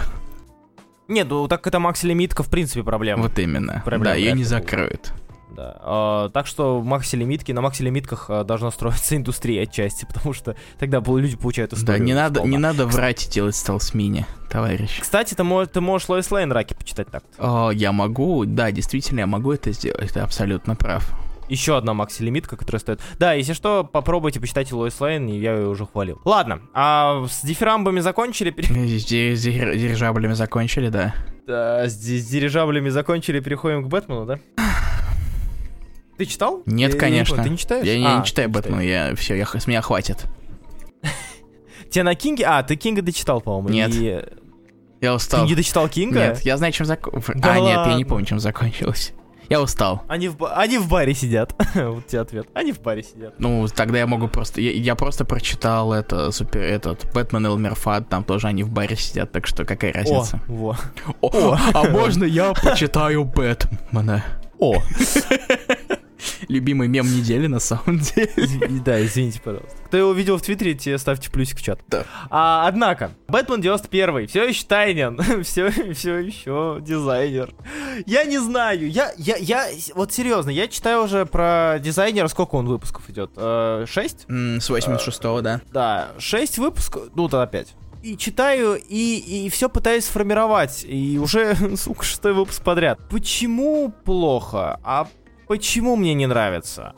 Нет, ну так это Макси Лимитка, в принципе, проблема. Вот именно. Проблем да, ее не ли будет. закроют. Да. А, так что Макси Лимитки, на Макси Лимитках а, должна строиться *laughs* индустрия отчасти, потому что тогда люди получают Да, историю. не надо, сполна. не надо врать и делать стелс-мини, товарищ. Кстати, ты, мо- ты можешь Лоис Лейн Раки почитать так. О, я могу, да, действительно, я могу это сделать, ты абсолютно прав. Еще одна Макси Лимитка, которая стоит. Да, если что, попробуйте почитайте Лоис Лейн, и я ее уже хвалил. Ладно, а с дифирамбами закончили? С ди- с дир- дирижаблями закончили, да. Да, с дирижаблями закончили, переходим к Бэтмену, да? Ты читал? Нет, Я- конечно. понял, Ты не читаешь? Я не, А, не читаю не Бэтмена, я все, я, с меня хватит. *laughs* Тебе на Кинге? А, ты Кинга дочитал, по-моему. Нет. и- Я Ты устал. не дочитал Кинга? Нет, я знаю, чем закончилось. Да а, нет, я не ладно. помню, чем закончилось. Я устал. Они в, они в баре сидят. *laughs* вот тебе ответ. Они в баре сидят. Ну, тогда я могу просто... Я, я просто прочитал это, супер, этот, Бэтмен Элмер Фад, там тоже они в баре сидят, так что какая О, разница? во. О, а можно я *laughs* почитаю Бэтмена? О. любимый мем недели на самом деле. Да, извините, пожалуйста. Кто его видел в Твиттере, те ставьте плюсик в чат. Да. А, однако, Бэтмен 91 все еще Тайнин, все, все еще дизайнер. Я не знаю, я, я, я, вот серьезно, я читаю уже про дизайнера, сколько он выпусков идет? Э, шесть? М, С 86-го, да. Да, 6 выпусков, ну тогда 5. И читаю, и, и все пытаюсь сформировать. И уже, *laughs* сука, шестой выпуск подряд. Почему плохо? А почему мне не нравится?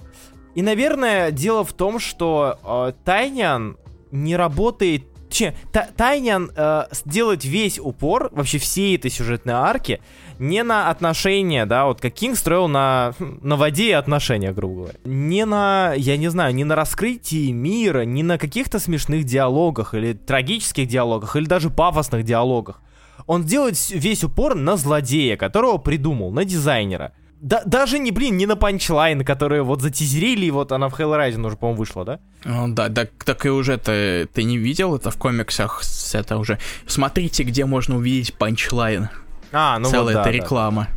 И, наверное, дело в том, что э, Тайнян не работает... Че, Та- Тайнян э, делает весь упор вообще всей этой сюжетной арки не на отношения, да, вот как Кинг строил на, *laughs* на воде отношения, грубо говоря. Не на, я не знаю, не на раскрытии мира, не на каких-то смешных диалогах или трагических диалогах, или даже пафосных диалогах. Он делает весь упор на злодея, которого придумал, на дизайнера. Да, даже не, блин, не на панчлайн, которые вот затизерили, и вот она в Hellraiser уже, по-моему, вышла, да? Ну, да, так, так и уже ты, ты не видел это в комиксах? Это уже... Смотрите, где можно увидеть панчлайн. А, ну Целая вот, да, эта да. реклама.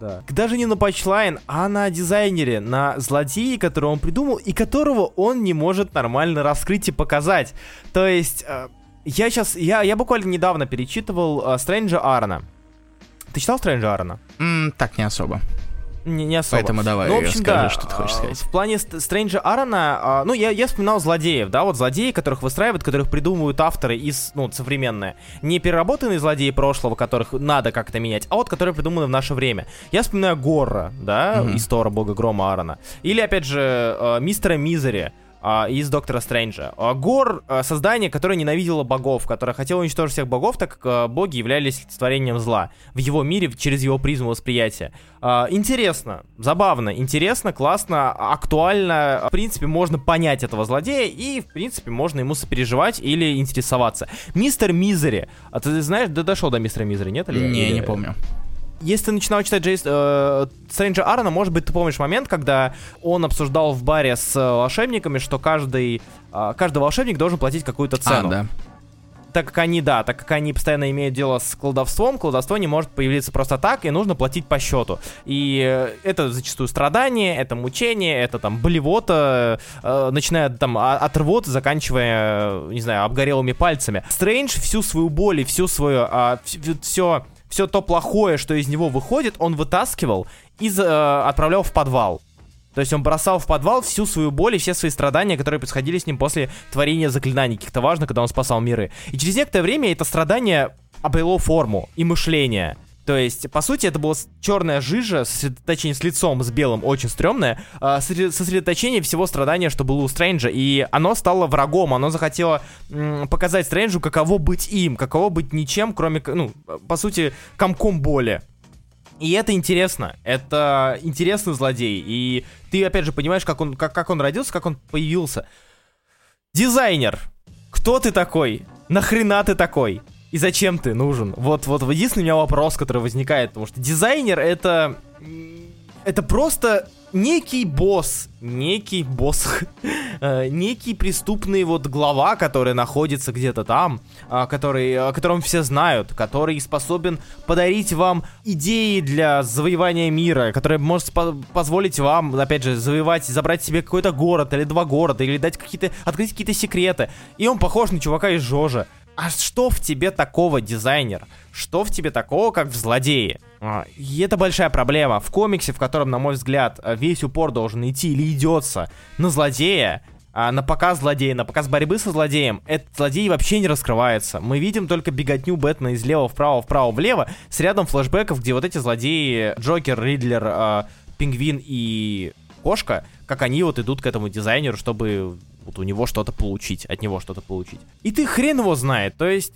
Да. Даже не на патчлайн, а на дизайнере, на злодее, которого он придумал, и которого он не может нормально раскрыть и показать. То есть, э, я сейчас, я, я буквально недавно перечитывал э, Стрэнджа Аарона. Ты читал Стрэнджа Аарона? М, так не особо. Не, не особо. Поэтому давай Ну, в общем, расскажи, да, что ты хочешь а, сказать. В плане Ст- Стрэнджа Аарона, а, ну, я, я вспоминал злодеев, да, вот злодеи, которых выстраивают, которых придумывают авторы из, ну, современные. Не переработанные злодеи прошлого, которых надо как-то менять, а вот которые придуманы в наше время. Я вспоминаю Горра, да, Мгм. из Тора Бога Грома Аарона. Или, опять же, э, Мистера Мизери, а, из Доктора Стрэнджа. А, Гор а, создание, которое ненавидело богов, которое хотело уничтожить всех богов, так как боги являлись творением зла в его мире через его призму восприятия. Интересно, забавно, интересно, классно, актуально. В принципе, можно понять этого злодея и, в принципе, можно ему сопереживать или интересоваться. Мистер Мизери. А ты знаешь, да дошел до мистера Мизери, нет? Или, Не, или- не помню. Если ты начинал читать Джейс, э, Стрэнджа Аарона, может быть, ты помнишь момент, когда он обсуждал в баре с э, волшебниками, что каждый, э, каждый волшебник должен платить какую-то цену. А, да. Так как они, да, так как они постоянно имеют дело с колдовством, колдовство не может появиться просто так, и нужно платить по счету. И э, это зачастую страдание, это мучение, это там болевота, э, начиная там а- от рвоты, заканчивая, э, не знаю, обгорелыми пальцами. Стрэндж всю свою боль и всю свою, все, все то плохое, что из него выходит, он вытаскивал и за- отправлял в подвал. То есть он бросал в подвал всю свою боль и все свои страдания, которые происходили с ним после творения заклинаний каких-то важных, когда он спасал миры. И через некоторое время это страдание обрело форму и мышление. То есть, по сути, это была черная жижа, сосредоточение с лицом, с белым, очень стрёмное, а, сосредо- сосредоточение всего страдания, что было у Стрэнджа, и оно стало врагом, оно захотело показать Стрэнджу, каково быть им, каково быть ничем, кроме, ну, по сути, комком боли. И это интересно. Это интересный злодей. И ты, опять же, понимаешь, как он, как, как он родился, как он появился. Дизайнер. Кто ты такой? Нахрена ты такой? И зачем ты нужен? Вот, вот единственный у меня вопрос, который возникает, потому что дизайнер это... Это просто некий босс, некий босс, *laughs* э, некий преступный вот глава, который находится где-то там, а, который, о котором все знают, который способен подарить вам идеи для завоевания мира, который может позволить вам, опять же, завоевать, забрать себе какой-то город или два города, или дать какие-то, открыть какие-то секреты. И он похож на чувака из Жожа. А что в тебе такого, дизайнер? Что в тебе такого, как в злодее? А, И это большая проблема. В комиксе, в котором, на мой взгляд, э, весь упор должен идти или идется на злодея, а, на показ злодея, на показ борьбы со злодеем, этот злодей вообще не раскрывается. Мы видим только беготню Бэтмена из лева вправо, вправо, влево, с рядом флешбеков, где вот эти злодеи, Джокер, Ридлер, а, Пингвин и Кошка, как они вот идут к этому дизайнеру, чтобы вот у него что-то получить, от него что-то получить. И ты хрен его знает, то есть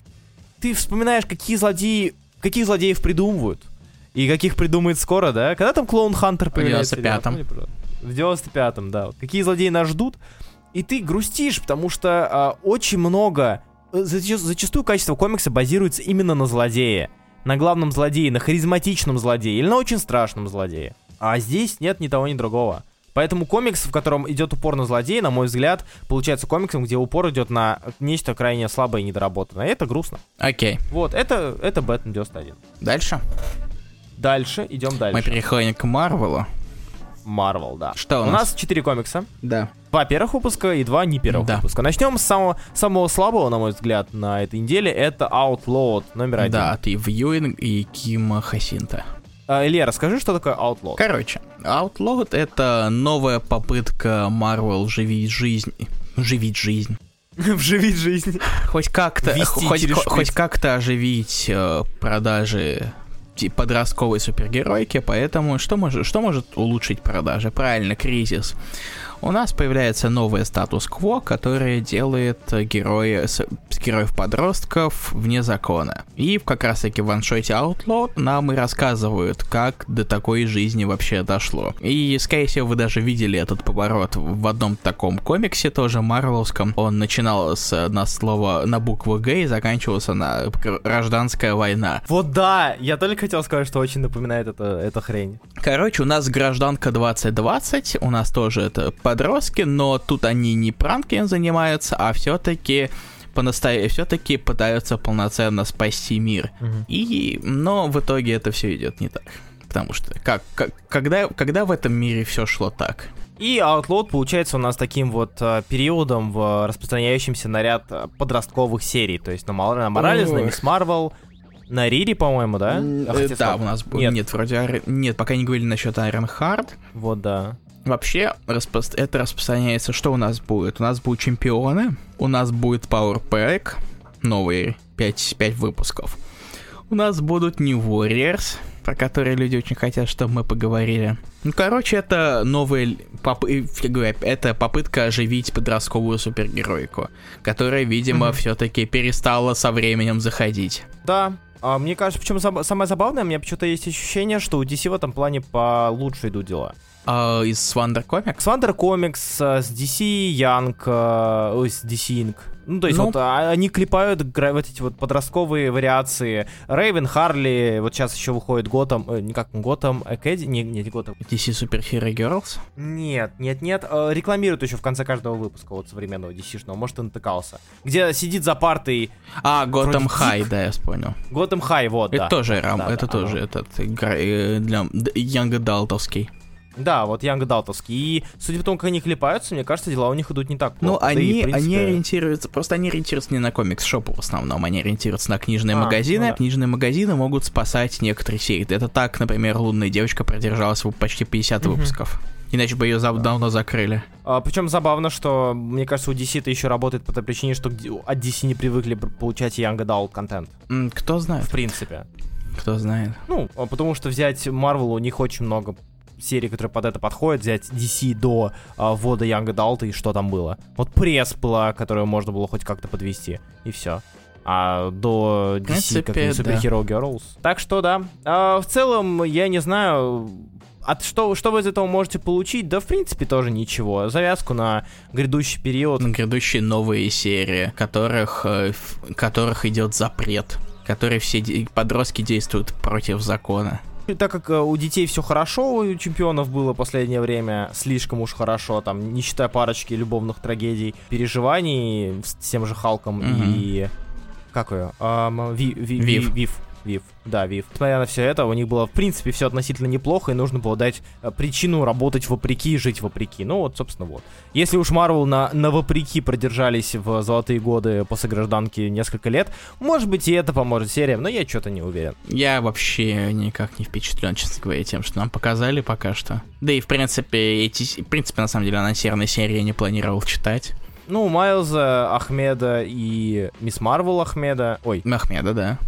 ты вспоминаешь, какие злодеи, каких злодеев придумывают. И каких придумает скоро, да? Когда там Клоун Хантер появляется? 95-м. напомни, пожалуйста. В 95-м, да. Какие злодеи нас ждут? И ты грустишь, потому что а, очень много... э, зача- Зачастую качество комикса базируется именно на злодее. На главном злодее, на харизматичном злодее или на очень страшном злодее. А здесь нет ни того, ни другого. Поэтому комикс, в котором идет упор на злодея, на мой взгляд, получается комиксом, где упор идет на нечто крайне слабое и недоработанное. Это грустно. Окей. Вот, это, это Бэтмен 91. Дальше. Дальше, идем дальше. Мы переходим к Марвелу. Marvel, да. Что у, У нас 4 комикса. Да. Два первых выпуска и два не первых Да. выпуска. Начнем с самого, самого слабого, на мой взгляд, на этой неделе. Это Outlawed номер один. Да, от Ив Юинг и Кима Хасинта. А, Илья, расскажи, что такое Outlawed. Короче, Outlawed — это новая попытка Marvel живить жизнь... Живить жизнь. *laughs* Вживить жизнь. Хоть как-то, хоть, хоть, как-то оживить э, продажи подростковой супергеройки, поэтому что может, что может улучшить продажи? Правильно, кризис. У нас появляется новый статус-кво, который делает э, герои, героев-подростков вне закона. И как раз-таки в ваншоте Outlaw нам и рассказывают, как до такой жизни вообще дошло. И, скорее всего, вы даже видели этот поворот в одном таком комиксе, тоже марвелском. Он начинал с, на слово, на букву Г и заканчивался на гражданская война. Вот да, я только хотел сказать, что очень напоминает это, эта хрень. Короче, у нас гражданка 2020, у нас тоже это подростки, но тут они не пранками занимаются, а все-таки по-настоящему все-таки пытаются полноценно спасти мир. И, но в итоге это все идет не так. Потому что как, как когда, когда в этом мире все шло так? И Outlawed получается у нас таким вот э, периодом, в, распространяющимся на ряд э, подростковых серий. То есть на, Мал- на Моралес, на. Мисс Марвел, на Рири, по-моему, да? А э, хотя да, у нас Нет. нет. вроде нет, пока не говорили насчет Iron Heart. Вот, да. Вообще, распро- это распространяется, что у нас будет? У нас будут чемпионы, у нас будет Power Pack, новые 5, 5 выпусков. У нас будут New Warriors, про которые люди очень хотят, чтобы мы поговорили. Ну, короче, это новые... поп- это попытка оживить подростковую супергеройку, которая, видимо, Мгм. все-таки перестала со временем заходить. Да. А, мне кажется, причем самое забавное, у меня почему-то есть ощущение, что у DC в этом плане получше идут дела. А из Wonder Comics? С Wonder Comics, э, с DC Young, э, ой, с DC Inc. Ну, то есть Ну. вот а, они клепают вот эти вот подростковые вариации. Рейвен, Харли, вот сейчас еще выходит Готэм, э, не как Готэм, Экэди, не, не, не Готэм. DC Super Hero Girls? Нет, нет, нет, э, рекламируют еще в конце каждого выпуска вот современного DC-шного, может, и натыкался. Где сидит за партой А, High, Дик. да, я понял. Готэм Хай, вот, Это да. тоже рам, Да, это да, тоже оно. этот игра э, для Young Adult'овский. Да, вот Янг Далтовский. И судя по тому, как они клепаются, мне кажется, дела у них идут не так Ну, плохо. Да и, они, принципе, они ориентируются, просто они ориентируются не на комикс-шопы в основном, они ориентируются на книжные А, магазины. ну да. Книжные магазины могут спасать некоторые серии. Это так, например, «Лунная девочка» продержалась почти 50 Мгм. выпусков. Иначе бы ее давно закрыли. А, причем забавно, что, мне кажется, у DC это еще работает по той причине, что от DC не привыкли получать Young Adult контент. Кто знает, В принципе. кто знает. Ну, а потому что взять Marvel, у них очень много серий, которые под это подходят, взять DC до а, ввода Young Adult и что там было. Вот пресс была, которую можно было хоть как-то подвести, и все. А до DC, как принципе, и Superhero Girls. Так что да. А, в целом, я не знаю, от что, что вы из этого можете получить? Да, в принципе, тоже ничего. Завязку на грядущий период. Грядущие новые серии, которых, э, в которых идет запрет, которые все подростки действуют против закона. И так как э, у детей все хорошо, у чемпионов было последнее время слишком уж хорошо, там, не считая парочки любовных трагедий, переживаний с тем же Халком Мгм. и... Как ее? Ам, Ви- Ви- Вив. Ви- Вив. Вив. Да, Вив. Несмотря на все это, у них было, в принципе, все относительно неплохо, и нужно было дать э, причину работать вопреки и жить вопреки. Ну вот, собственно, вот. Если уж Марвел на, на вопреки продержались в золотые годы после гражданки несколько лет, может быть, и это поможет сериям, но я что-то не уверен. Я вообще никак не впечатлен, честно говоря, тем, что нам показали пока что. Да и, в принципе, эти, в принципе, на самом деле, анонсированные серии я не планировал читать. Ну, Майлза, Ахмеда и Мисс Марвел Ахмеда. Ой, Махмеда, да.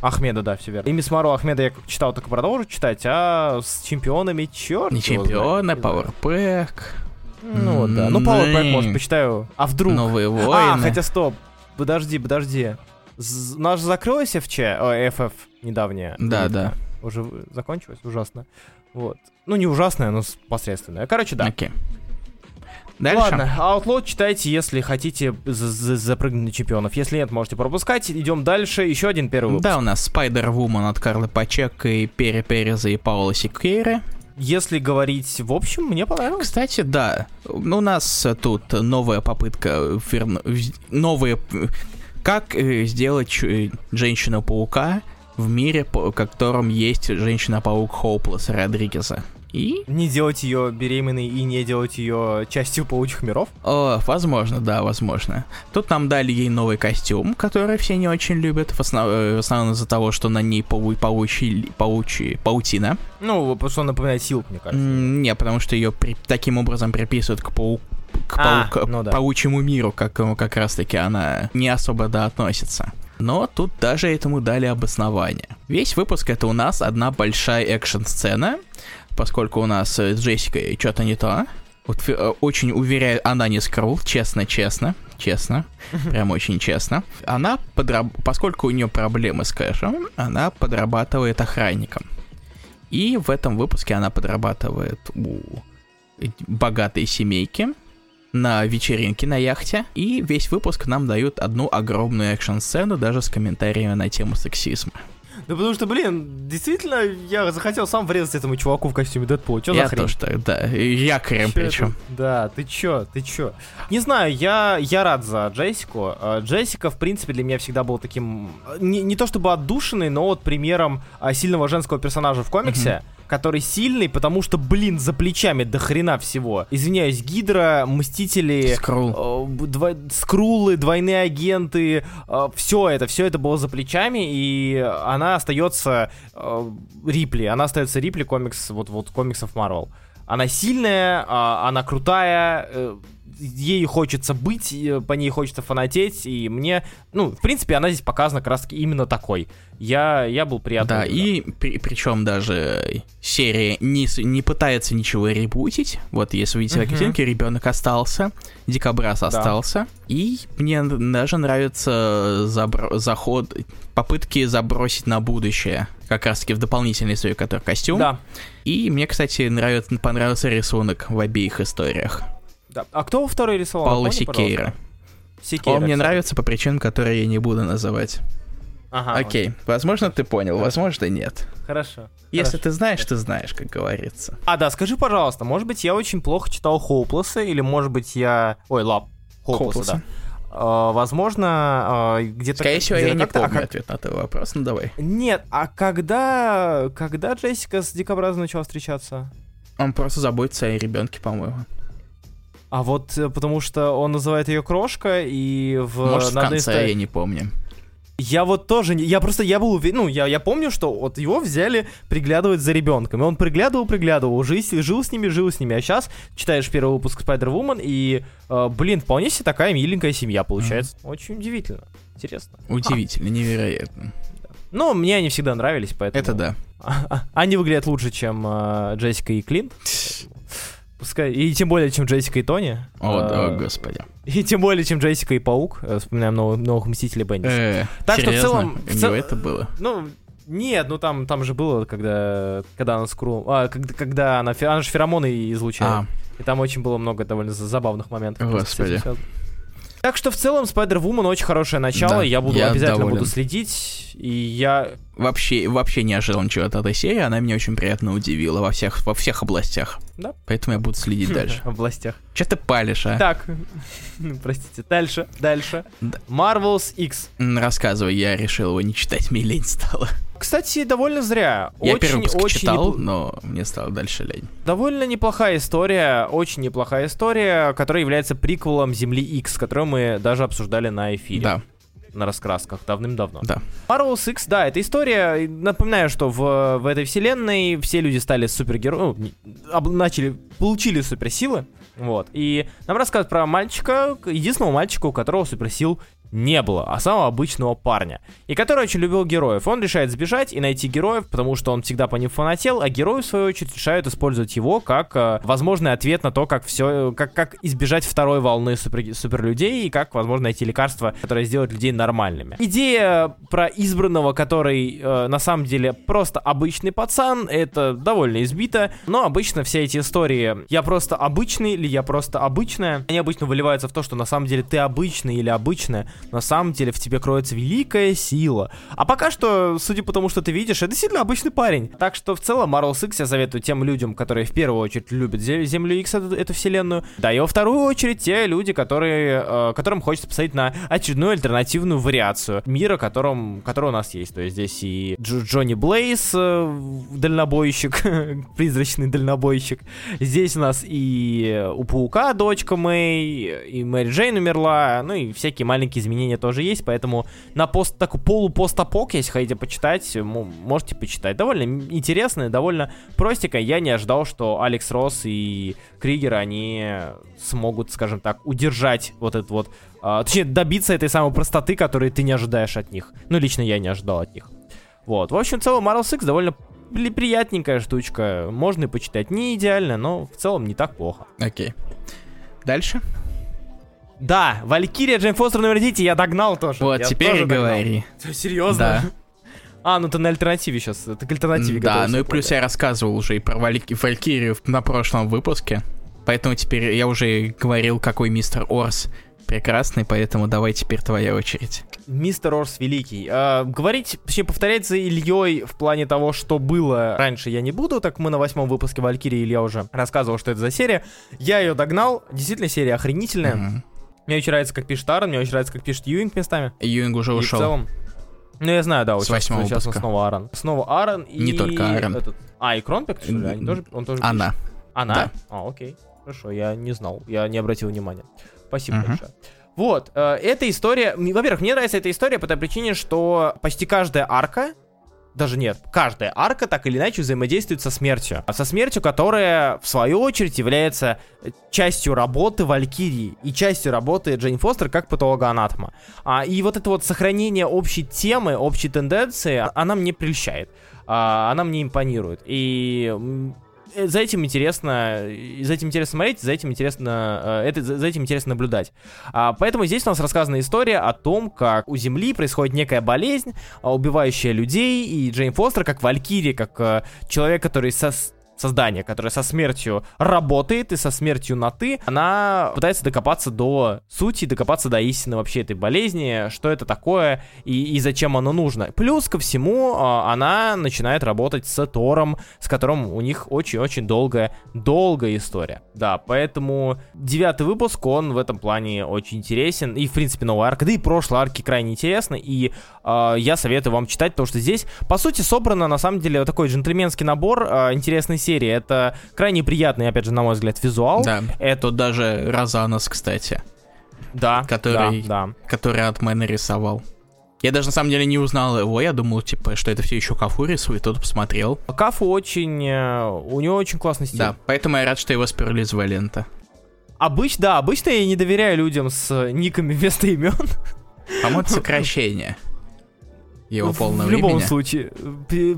Ахмеда, да, все верно. И Мисс Марвел Ахмеда я читал, только продолжу читать, а с чемпионами черт. Не знает. пауэрпэк, Ну да. Ну, М. может, почитаю. А вдруг? новые войны. А, хотя стоп. Подожди, подожди. З- же закрылась FČ, ой, FF недавняя. Да, да. Уже закончилась, ужасно. Вот. Ну, не ужасная, но посредственная. Короче, да. Окей. Дальше. Ладно, Outlaw читайте, если хотите за- за- запрыгнуть на чемпионов. Если нет, можете пропускать. Идем дальше. Еще один первый выпуск. Да, у нас Spider-Woman от Карлы Пачек и Перри Переза и Паула Сикейры. Если говорить в общем, мне понравилось. Кстати, да, ну, у нас тут новая попытка, верну- новые... Как э, сделать Женщину-паука в мире, по котором есть Женщина-паук Хоуплес Родригеса. И... Не делать ее беременной и не делать ее частью паучих миров? О, возможно, да, возможно. Тут нам дали ей новый костюм, который все не очень любят, в, основ... Э, в основном из-за того, что на ней пау... паучи... паучи... паутина. Ну, потому что он напоминает силк, мне кажется. М, Не, потому что ее при... таким образом приписывают к пау к А, паука- ну да. паучьему миру, к какому как раз-таки она не особо да относится. Но тут даже этому дали обоснование. Весь выпуск это у нас одна большая экшн-сцена, поскольку у нас э, с Джессикой что-то не то. Вот, э, очень уверяю, она не скрул, честно-честно, честно, прям очень честно. Она, подраб- поскольку у нее проблемы с кэшем, она подрабатывает охранником. И в этом выпуске она подрабатывает у богатой семейки на вечеринке на яхте. И весь выпуск нам дают одну огромную экшн-сцену, даже с комментариями на тему сексизма. Да потому что, блин, действительно, я захотел сам врезать этому чуваку в костюме Дэдпула. Чё Я за хрень? тоже так, да, якорем Чё причем. Да, ты чё, ты чё? Не знаю, я, я рад за Джессику. Э, Джессика, в принципе, для меня всегда был таким, не, не то чтобы отдушенный, но вот примером а, сильного женского персонажа в комиксе, который сильный, потому что, блин, за плечами до хрена всего. Извиняюсь, Гидра, Мстители... Скрул. э, два- скрулы, двойные агенты, все это, все это было за плечами, и она остается э, Рипли, она остается Рипли комикс, вот, вот комиксов Марвел. Она сильная, а, она крутая, э, ей хочется быть, э, по ней хочется фанатеть, и мне, ну, в принципе, она здесь показана как раз таки именно такой. Я, я был приятно. Да, и причем даже серия не, не пытается ничего ребутить. Вот если вы видите на Мгм. картинке, ребенок остался, Дикобраз остался. И мне даже нравится забро- заход, попытки забросить на будущее. Как раз таки в дополнительной истории, который костюм. Да, И мне, кстати, нравится, понравился рисунок в обеих историях. Да. А кто во второй рисовал? Пожалуйста. Сикейра. Сикейра, Он мне кстати. нравится по причинам, которые я не буду называть. Ага, Окей, возможно, ты понял, возможно, нет. Хорошо. Если Хорошо. ты знаешь, ты знаешь, как говорится. А, да, скажи, пожалуйста, может быть, я очень плохо читал Хоуплеса, или, может быть, я... Ой, Лап. Хоуплеса, да. А, возможно, а, где-то... Скорее всего, где-то я не а помню как- ответ на твой вопрос, ну давай. Нет, а когда... Когда Джессика с Дикобразом начала встречаться? Он просто заботится о ребенке, по-моему. А вот э, потому что он называет ее крошка, и в... Может, в конце, из- я не помню. Я вот тоже, не- я просто, я был уверен, ну, я, я помню, что вот его взяли приглядывать за ребенком, и он приглядывал, приглядывал, жил, жил с ними, жил с ними, а сейчас читаешь первый выпуск Spider-Woman, и, э, блин, вполне себе такая миленькая семья получается. Очень удивительно, интересно. Удивительно, невероятно. Но мне они всегда нравились, поэтому... Это да. *laughs* Они выглядят лучше, чем э, Джессика и Клинт. *laughs* Пускай, и тем более, чем Джессика и Тони. О, Э, да, господи. И тем более, чем Джессика и Паук. Э, Вспоминаем новых, новых Мстителей Бенди. Э, Так что в серьезно? целом- в цел- это было. Ну, нет, ну там, там же было, когда, когда она скру... А, когда, когда она, она же феромоны излучает. А, И там очень было много довольно за- забавных моментов. Господи. связано. Так что в целом Spider-Woman очень хорошее начало, Да, я буду я обязательно доволен. буду следить, и я... вообще, вообще не ожидал ничего от этой серии, она меня очень приятно удивила во всех, во всех областях. Да. Поэтому я буду следить *laughs* дальше. Областях. Че ты палишь, а? Так, простите, дальше, дальше. Да. Marvels X. Рассказывай, я решил его не читать, мне лень стало. Кстати, довольно зря. Я очень, первый выпуск очень читал, непл- но мне стало дальше лень. Довольно неплохая история, очень неплохая история, которая является приквелом Земли X, которую мы даже обсуждали на эфире. Да, На раскрасках давным-давно. да. Marvel's X, да, это история. Напоминаю, что в, в этой вселенной все люди стали супергероями, начали, получили суперсилы. Вот. И нам рассказывают про мальчика, единственного мальчика, у которого суперсил не было, а самого обычного парня. И который очень любил героев. Он решает сбежать и найти героев, потому что он всегда по ним фанател, а герои, в свою очередь, решают использовать его как э, возможный ответ на то, как все, как, как избежать второй волны супер, суперлюдей и как, возможно, найти лекарства, которые сделают людей нормальными. Идея про избранного, который э, на самом деле просто обычный пацан, это довольно избито, но обычно все эти истории «я просто обычный» или «я просто обычная», они обычно выливаются в то, что на самом деле ты обычный или обычная, на самом деле в тебе кроется великая сила. А пока что, судя по тому, что ты видишь, это действительно обычный парень. Так что в целом Marvel's X я советую тем людям, которые в первую очередь любят Землю X, эту, эту вселенную, да и во вторую очередь те люди, которые, э, которым хочется посмотреть на очередную альтернативную вариацию мира, которым, который у нас есть. То есть здесь и Дж Джонни Блейз, э, дальнобойщик, *laughs* призрачный дальнобойщик. Здесь у нас и у Паука дочка Мэй, и Мэри Джейн умерла, ну и всякие маленькие изменения тоже есть, поэтому на пост, такой полупостапок, если хотите почитать, можете почитать. Довольно интересно, довольно простенько. Я не ожидал, что Алекс Росс и Кригер, они смогут, скажем так, удержать вот этот вот, а, точнее, добиться этой самой простоты, которую ты не ожидаешь от них. Ну, лично я не ожидал от них. Вот. В общем, в целом, Marvel Six довольно приятненькая штучка. Можно и почитать. Не идеально, но в целом не так плохо. Окей. Дальше? Да, Валькирия Джейн Фостер 10 я догнал тоже. Вот, я теперь тоже говори. Догнал. Серьезно? Да. А, ну ты на альтернативе сейчас, ты к альтернативе Да, ну и плюс я рассказывал уже и про Валь... Валькирию на прошлом выпуске, поэтому теперь я уже говорил, какой мистер Орс прекрасный, поэтому давай теперь твоя очередь. Мистер Орс Великий. А, говорить, точнее, повторять за Ильей в плане того, что было раньше, я не буду, так мы на восьмом выпуске Валькирии Илья уже рассказывал, что это за серия. Я ее догнал, действительно серия охренительная. Mm-hmm. Мне очень нравится, как пишет Аарон, мне очень нравится, как пишет Юинг местами. Юинг уже и ушел. в целом, ну, я знаю, да, вот С сейчас, сейчас он снова Аарон. Снова Аарон и... Не только Аарон. Этот... А, и Кронпек, что ли? Они тоже, он тоже Она. Пишет? Она? Да. А, окей. Хорошо, я не знал, я не обратил внимания. Спасибо uh-huh. большое. Вот, э, эта история... Во-первых, мне нравится эта история по той причине, что почти каждая арка даже нет, каждая арка так или иначе взаимодействует со смертью. А со смертью, которая, в свою очередь, является частью работы Валькирии и частью работы Джейн Фостер как патологоанатома. А, и вот это вот сохранение общей темы, общей тенденции, она мне прельщает. А, она мне импонирует. И Э, за этим интересно, за этим интересно смотреть, за этим интересно, э, это, за этим интересно наблюдать. А, поэтому здесь у нас рассказана история о том, как у Земли происходит некая болезнь, а, убивающая людей, и Джейн Фостер, как Валькирия, как э, человек, который со создание, которое со смертью работает и со смертью на ты, она пытается докопаться до сути, докопаться до истины вообще этой болезни, что это такое и, и зачем оно нужно. Плюс ко всему а, она начинает работать с Тором, с которым у них очень-очень долгая, долгая история. Да, поэтому девятый выпуск, он в этом плане очень интересен, и в принципе новая арка, да и прошлые арки крайне интересны, и э, я советую вам читать, потому что здесь, по сути, собрано на самом деле такой джентльменский набор э, интересной серии. Это крайне приятный, опять же, на мой взгляд, визуал. Да, это даже Розанос, кстати. Да, который, да, да. который от Мэна рисовал. Я даже на самом деле не узнал его, я думал, типа, что это все еще Кафу рисует, тут посмотрел. Кафу очень... Э, у него очень классный стиль. Да, поэтому я рад, что его сперли из Валента. Обычно, да, обычно я не доверяю людям с никами вместо имен. По-моему, сокращение его полного В любом имени. случае,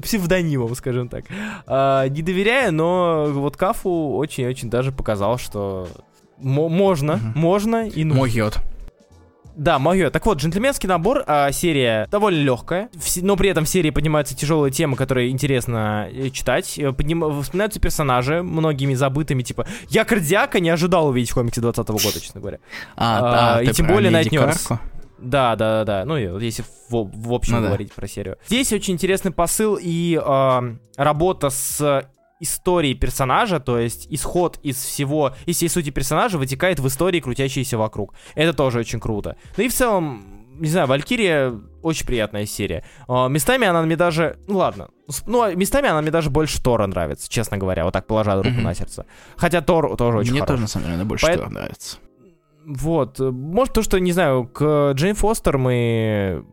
псевдонимом, скажем так. А, не доверяю, но вот Кафу очень-очень даже показал, что можно, угу. можно и нужно. Могет. Да, мое. Так вот, джентльменский набор, а, серия довольно легкая, но при этом в серии поднимаются тяжелые темы, которые интересно э, читать. Э, подним... Вспоминаются персонажи, многими забытыми, типа, я Кардиака не ожидал увидеть в комиксе 20 года, честно говоря. А, а, да, и тем более Найт Нёрс. Карку? Да, да, да, да. Ну, если в, в общем ну, говорить да. про серию. Здесь очень интересный посыл и э, работа с историей персонажа, то есть исход из всего, из всей сути персонажа вытекает в истории, крутящиеся вокруг. Это тоже очень круто. Ну и в целом, не знаю, Валькирия очень приятная серия. Э, местами она мне даже, ну ладно, ну местами она мне даже больше Тора нравится, честно говоря, вот так положа руку на сердце. Хотя Тор тоже очень Мне хороший. тоже, на самом деле, больше Поэт... Тор нравится. Вот. Может, то, что, не знаю, к Джейн Фостер мы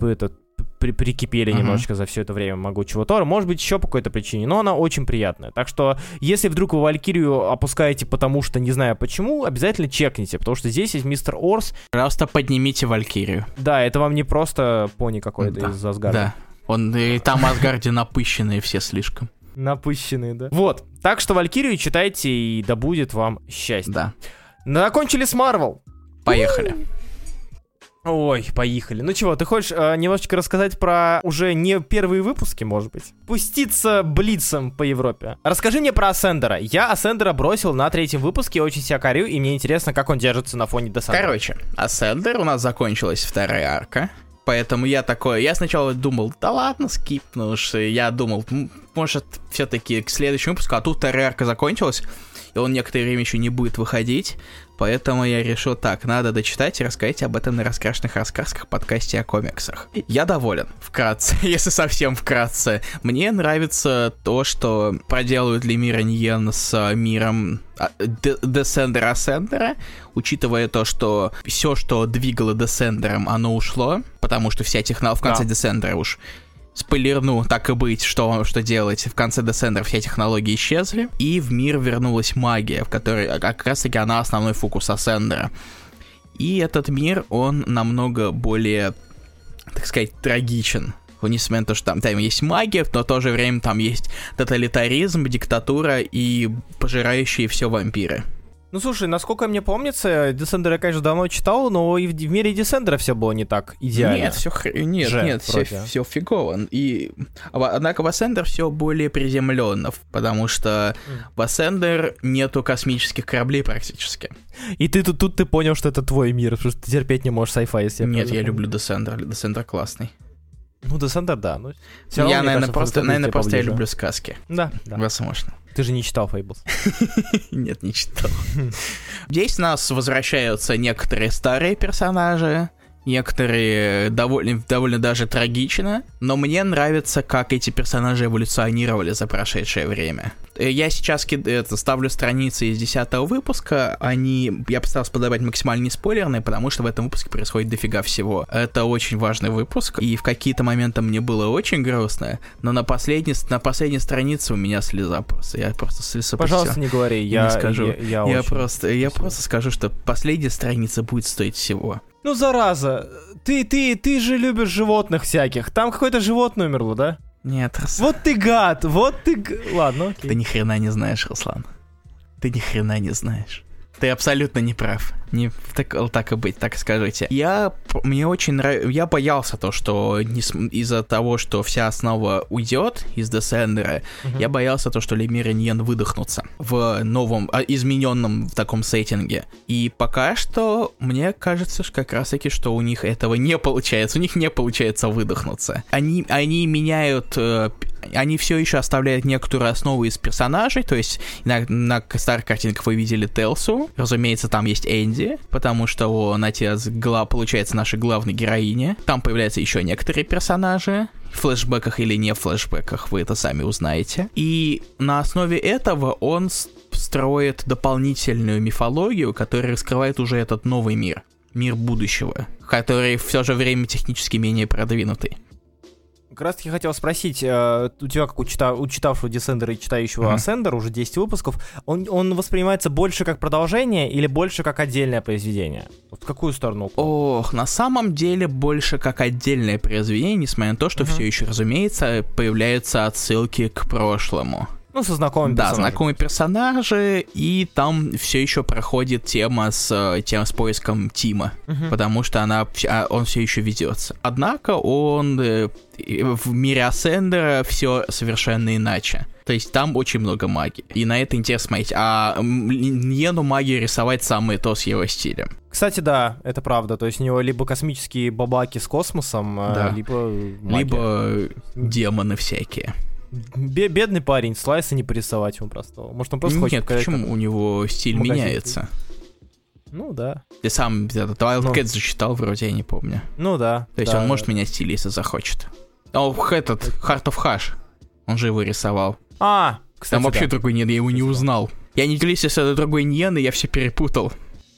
этот, при прикипели uh-huh. немножечко за все это время могучего Тора. Может быть, еще по какой-то причине, но она очень приятная. Так что, если вдруг вы Валькирию опускаете потому что не знаю почему, обязательно чекните, потому что здесь есть мистер Орс. Пожалуйста, поднимите Валькирию. Да, это вам не просто пони какой-то да, из Асгарда. Да, он и там Асгарде напыщенные все слишком. Напыщенные, да. Вот. Так что Валькирию читайте, и да будет вам счастье. Да. Закончили с Марвел. Поехали. Ой, поехали. Ну чего, ты хочешь э, немножечко рассказать про уже не первые выпуски, может быть? Пуститься блицем по Европе. Расскажи мне про Асцендера. Я Асцендера бросил на третьем выпуске, очень себя корю, и мне интересно, как он держится на фоне Десендера. Короче, Ascender у нас закончилась вторая арка. Поэтому я такой, я сначала думал, да ладно, скип, потому что я думал, может, все-таки к следующему выпуску, а тут вторая арка закончилась, и он некоторое время еще не будет выходить. Поэтому я решил так, надо дочитать и рассказать об этом на раскрашенных рассказках подкасте о комиксах. Я доволен, вкратце, *laughs* если совсем вкратце. Мне нравится то, что проделывают Лемир Ньен с миром Десендера Асцендера, учитывая то, что все, что двигало Десендером, оно ушло, потому что вся технология в конце да. Десендера уж спойлерну, так и быть, что, что делать. В конце Descender все технологии исчезли, и в мир вернулась магия, в которой а, как раз-таки она основной фокус Асцендера. И этот мир, он намного более, так сказать, трагичен. Несмотря на то, что там, там есть магия, но в то же время там есть тоталитаризм, диктатура и пожирающие все вампиры. Ну слушай, насколько мне помнится, Десендер я, конечно, давно читал, но и в, в мире Десендера все было не так идеально. Нет, все хр... нет, Же, нет, все, все фигово. И однако в Ascender все более приземленно, потому что в Ascender нету космических кораблей практически. И ты тут, тут ты понял, что это твой мир, потому что ты терпеть не можешь sci-fi, если я Нет, я люблю Descender, Descender классный. Ну, Descender, да. Но ну, я, наверное, кажется, просто, наверное, просто я люблю сказки. Да, да. Возможно. Ты же не читал Fables. *laughs* Нет, не читал. Здесь нас возвращаются некоторые старые персонажи, некоторые довольно, довольно даже трагично, но мне нравится, как эти персонажи эволюционировали за прошедшее время. Э, я сейчас это, ставлю страницы из 10 выпуска, они, я постарался подобрать максимально не спойлерные, потому что в этом выпуске происходит дофига всего. Это очень важный выпуск, и в какие-то моменты мне было очень грустно, но на последней, на последней странице у меня слеза просто, я просто слеза Пожалуйста, не говори, я не скажу. Я, я, я просто, я просто скажу, что последняя страница будет стоить всего. Ну, зараза, ты, ты, ты же любишь животных всяких. Там какое-то животное умерло, да? Нет, Руслан. Вот ты гад, вот ты... Ладно, окей. Ты ни хрена не знаешь, Руслан. Ты ни хрена не знаешь. Ты абсолютно не прав. Не так, так и быть, так скажите. Я мне очень нравится. Я боялся то, что из-за того, что вся основа уйдет из Десендера, uh-huh. я боялся то, что Лемир и Ньен выдохнутся в новом, а, измененном в таком сеттинге. И пока что мне кажется, что как раз таки, что у них этого не получается. У них не получается выдохнуться. Они, они меняют э, они все еще оставляют некоторую основу из персонажей, то есть на, на старых картинках вы видели Телсу, разумеется, там есть Энди, потому что он отец, гла, получается, нашей главной героини. Там появляются еще некоторые персонажи, в флешбеках или не в флешбеках, вы это сами узнаете. И на основе этого он строит дополнительную мифологию, которая раскрывает уже этот новый мир мир будущего, который в то же время технически менее продвинутый. Как раз таки хотел спросить, э, у тебя, как у, чита, у читавшего Descender и читающего mm-hmm. Ascender, уже 10 выпусков, он, он воспринимается больше как продолжение или больше как отдельное произведение? Вот в какую сторону? Ох, на самом деле больше как отдельное произведение, несмотря на то, что mm-hmm. все еще, разумеется, появляются отсылки к прошлому. Ну, со знакомыми да, персонажами. Знакомые персонажи, и там все еще проходит тема с, э, тем, с поиском Тима, угу. потому что она, а, он все еще ведется. Однако он э, в мире Асцендера все совершенно иначе. То есть там очень много магии. И на это интересно смотреть. А Ньену магию рисовать самое то с его стилем. Кстати, да, это правда. То есть у него либо космические бабаки с космосом, а, да. либо магия. Либо демоны всякие бедный парень, слайсы не порисовать ему просто. Может, он просто Нет, хочет... Нет, почему? У него стиль магазин. меняется. Ну да. Ты сам этот Wildcat ну. зачитал, вроде я не помню. Ну да. То есть да, он да. может менять стиль, если захочет. О, этот, Heart of Hash. Он же его рисовал. А, кстати, Там вообще да. другой нет, я его не узнал. Я не делюсь, если это другой Ньен, и я все перепутал.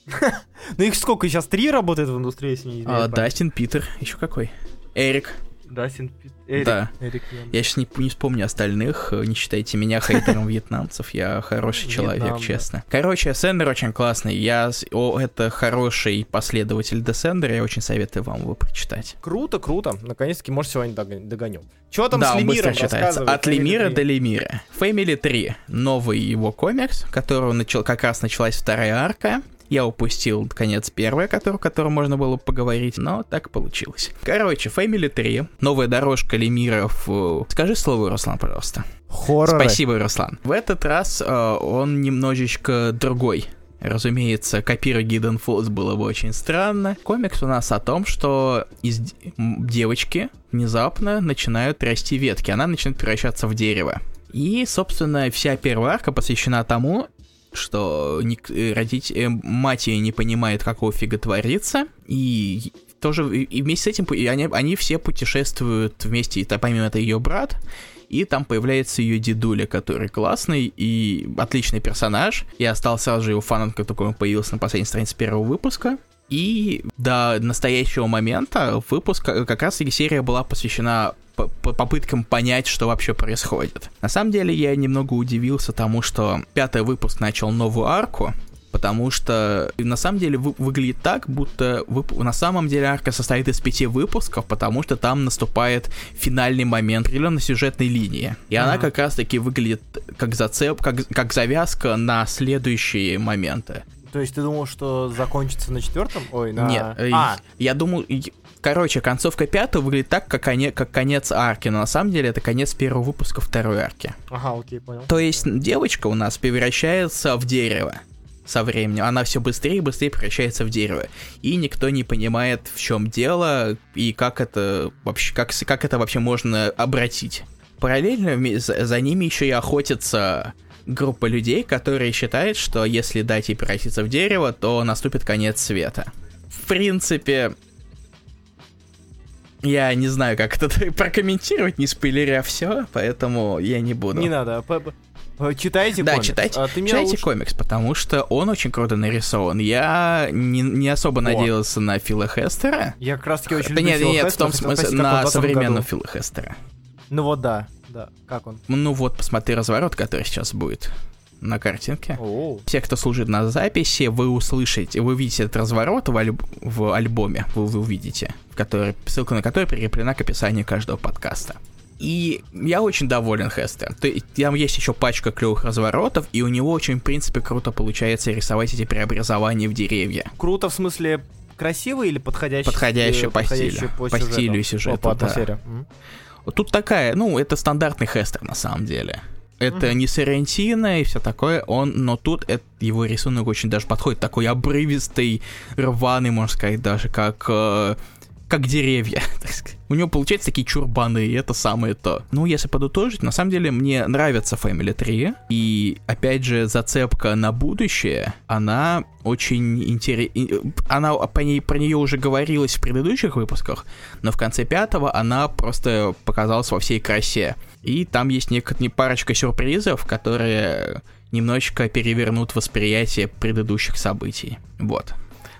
*laughs* Ну их сколько, сейчас три работает в индустрии, если не а, Дастин, Питер, еще какой? Эрик. Дастин Эрик, да. Эрик Я сейчас не, не вспомню остальных. Не считайте меня хейтером вьетнамцев. Я хороший человек, Вьетнам, честно. Да. Короче, Сендер очень классный. Я, о, это хороший последователь Десендера. Я очень советую вам его прочитать. Круто, круто. Наконец-таки, может, сегодня догоню. Чего там да, с Лемиром читается. От Лемира до Лемира. Family 3. Новый его комикс, который начал, как раз началась вторая арка. Я упустил конец первый, о котором, можно было поговорить, но так получилось. Короче, Family 3, новая дорожка Лемиров. э, Скажи слово, Руслан, пожалуйста. Хорроры. Спасибо, Руслан. В этот раз э, он немножечко другой. Разумеется, копировать Hidden Falls было бы очень странно. Комикс у нас о том, что из девочки внезапно начинают расти ветки. Она начинает превращаться в дерево. И, собственно, вся первая арка посвящена тому, что э, родить, э, мать ее не понимает, какого фига творится, и тоже и вместе с этим и они, они все путешествуют вместе, и помимо это ее брат, и там появляется ее дедуля, который классный и отличный персонаж. Я стал сразу же его фаном, как только он появился на последней странице первого выпуска. И до настоящего момента выпуска как раз таки серия была посвящена попыткам понять, что вообще происходит. На самом деле я немного удивился тому, что пятый выпуск начал новую арку, потому что на самом деле вы- выглядит так, будто вып- на самом деле арка состоит из пяти выпусков, потому что там наступает финальный момент определенной сюжетной линии. И она Мгм. как раз-таки выглядит как зацеп, как, как завязка на следующие моменты. То есть ты думал, что закончится на четвертом? Ой, на... Нет, э, А, я думал, короче, концовка пятого выглядит так, как, коне- как конец арки, но на самом деле это конец первого выпуска второй арки. ага, окей, понял. То есть девочка у нас превращается в дерево со временем. Она все быстрее и быстрее превращается в дерево. И никто не понимает, в чем дело и как это вообще, как, как это вообще можно обратить. Параллельно за, ними еще и охотится группа людей, которые считают, что если дать ей превратиться в дерево, то наступит конец света. В принципе, я не знаю, как это *laughs* прокомментировать, не спойлеря все, поэтому я не буду. Не надо. п- Читайте Да, комикс. читайте, А ты читайте лучше- комикс, потому что он очень круто нарисован. Я не, не особо Вот. надеялся на Фила Хестера. Я как раз таки очень Да люблю нет, Фила нет, в Хестера, том хотел смысле, в на 20 современного году. Фила Хестера. Ну вот да, да. Как он? Ну вот, посмотри разворот, который сейчас будет на картинке. Все, кто служит на записи, вы услышите, вы увидите этот разворот в, альб- в альбоме, вы, вы увидите, который, ссылка на который прикреплена к описанию каждого подкаста. И я очень доволен Хестер. Там есть еще пачка клевых разворотов, и у него очень, в принципе, круто получается рисовать эти преобразования в деревья. Круто в смысле красиво или подходящий? Подходящее по подходящее стилю. по По стилю и сюжету, по да. Вот Тут такая, ну, это стандартный Хестер на самом деле. Это не Соррентино и все такое, он, но тут это, его рисунок очень даже подходит, такой обрывистый, рваный, можно сказать, даже как э, как деревья, *laughs* так сказать. У него получаются такие чурбаны, и это самое то. Ну, если подытожить, на самом деле мне нравится Family 3, и, опять же, зацепка на будущее, она очень интересна. Она, по ней, про нее уже говорилось в предыдущих выпусках, но в конце пятого она просто показалась во всей красе. И там есть некоторые парочка сюрпризов, которые немножечко перевернут восприятие предыдущих событий. Вот.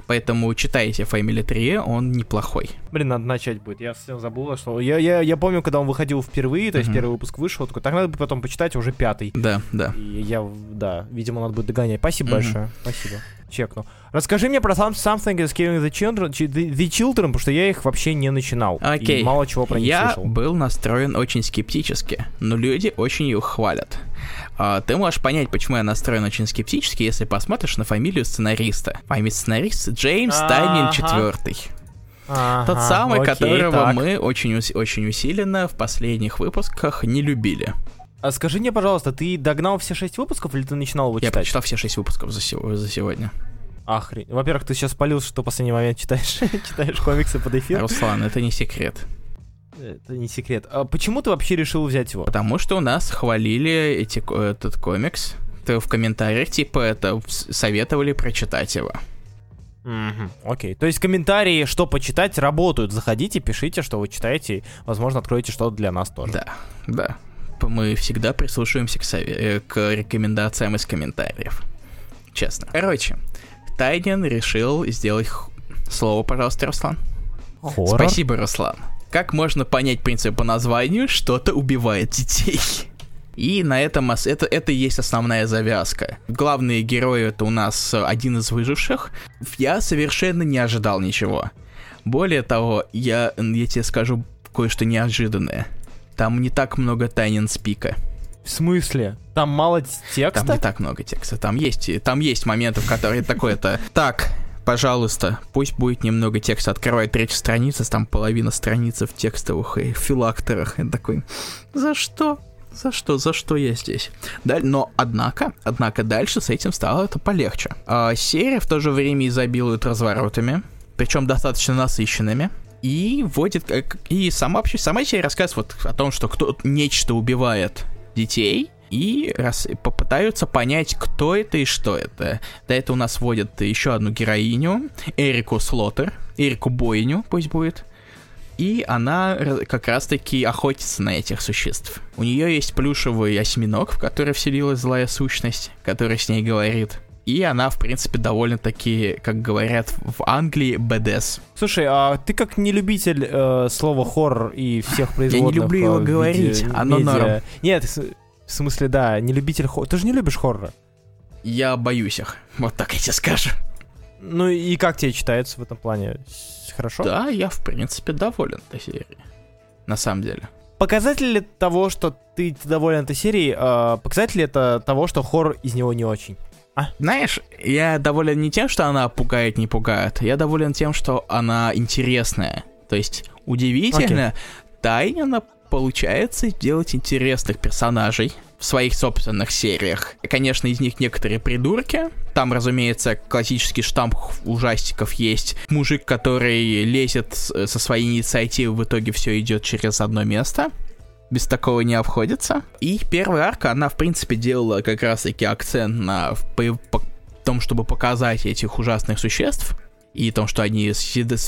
Поэтому читайте Family 3, он неплохой. Блин, надо начать будет. Я совсем забыл, что... Я, я, я помню, когда он выходил впервые, то есть Мгм. первый выпуск вышел, такой, так надо бы потом почитать уже пятый. Да, да. И я, да, видимо, надо будет догонять. Спасибо Мгм. большое. Спасибо. Чекну. Расскажи мне про Some- Something is Killing the Children, the, Children, потому что я их вообще не начинал. Окей. И мало чего про них Я слышал. был настроен очень скептически, но люди очень их хвалят. А, ты можешь понять, почему я настроен очень скептически, если посмотришь на фамилию сценариста. Фамилия сценариста Джеймс Тайнин. Ага, Тот самый, окей, которого так. мы очень, очень усиленно в последних выпусках не любили. А скажи мне, пожалуйста, ты догнал все шесть выпусков или ты начинал его Я читать? прочитал все шесть выпусков за, сего- за сегодня. Охрень. Во-первых, ты сейчас спалил, что в последний момент читаешь, *laughs* читаешь комиксы под эфир. Руслан, это не секрет. Это не секрет. А почему ты вообще решил взять его? Потому что у нас хвалили эти, этот комикс. Ты в комментариях, типа, это советовали прочитать его. Мгм, Окей. То есть комментарии, что почитать, работают. Заходите, пишите, что вы читаете. Возможно, откроете что-то для нас тоже. Да, да. Мы всегда прислушиваемся к, сове- э, к рекомендациям из комментариев. Честно. Короче, Тайнин решил сделать... х- Слово, пожалуйста, Руслан. Хоррор? Спасибо, Руслан. Как можно понять принцип по названию, что-то убивает детей? И на этом это, это и есть основная завязка. Главные герои это у нас один из выживших. Я совершенно не ожидал ничего. Более того, я, я тебе скажу кое-что неожиданное. Там не так много тайнин спика. В смысле? Там мало текста? Там не так много текста. Там есть, там есть моменты, в которые такое-то... Так, пожалуйста, пусть будет немного текста. Открывает третью страницу, там половина страницы в текстовых и филакторах. И такой, за что? За что? За что я здесь? Да, но, однако, однако дальше с этим стало это полегче. А, серия в то же время изобилует разворотами, причем достаточно насыщенными. И вводит... И сама, вообще, сама серия рассказывает вот о том, что кто-то нечто убивает детей, и раз, попытаются понять, кто это и что это. До этого у нас вводят еще одну героиню, Эрику Слотер, Эрику Бойню, пусть будет. И она как раз-таки охотится на этих существ. У нее есть плюшевый осьминог, в который вселилась злая сущность, которая с ней говорит. И она, в принципе, довольно-таки, как говорят в Англии, БДС. Слушай, а ты как не любитель э, слова хоррор и всех производных... Я не люблю его э, говорить, оно норм. Нет, в смысле, да, не любитель хоррора. Ты же не любишь хоррора. Я боюсь их, вот так я тебе скажу. Ну и как тебе читается в этом плане? Хорошо? Да, я в принципе доволен этой серией. На самом деле. Показатель ли того, что ты доволен этой серией, э, показатель ли это того, что хоррор из него не очень? А? Знаешь, я доволен не тем, что она пугает, не пугает. Я доволен тем, что она интересная. То есть, удивительно, okay. Тайнина получается делать интересных персонажей в своих собственных сериях. Конечно, из них некоторые придурки. Там, разумеется, классический штамп ужастиков есть. Мужик, который лезет со своей инициативы, в итоге все идет через одно место. Без такого не обходится. И первая арка, она, в принципе, делала как раз-таки акцент на том, чтобы показать этих ужасных существ, и том, что они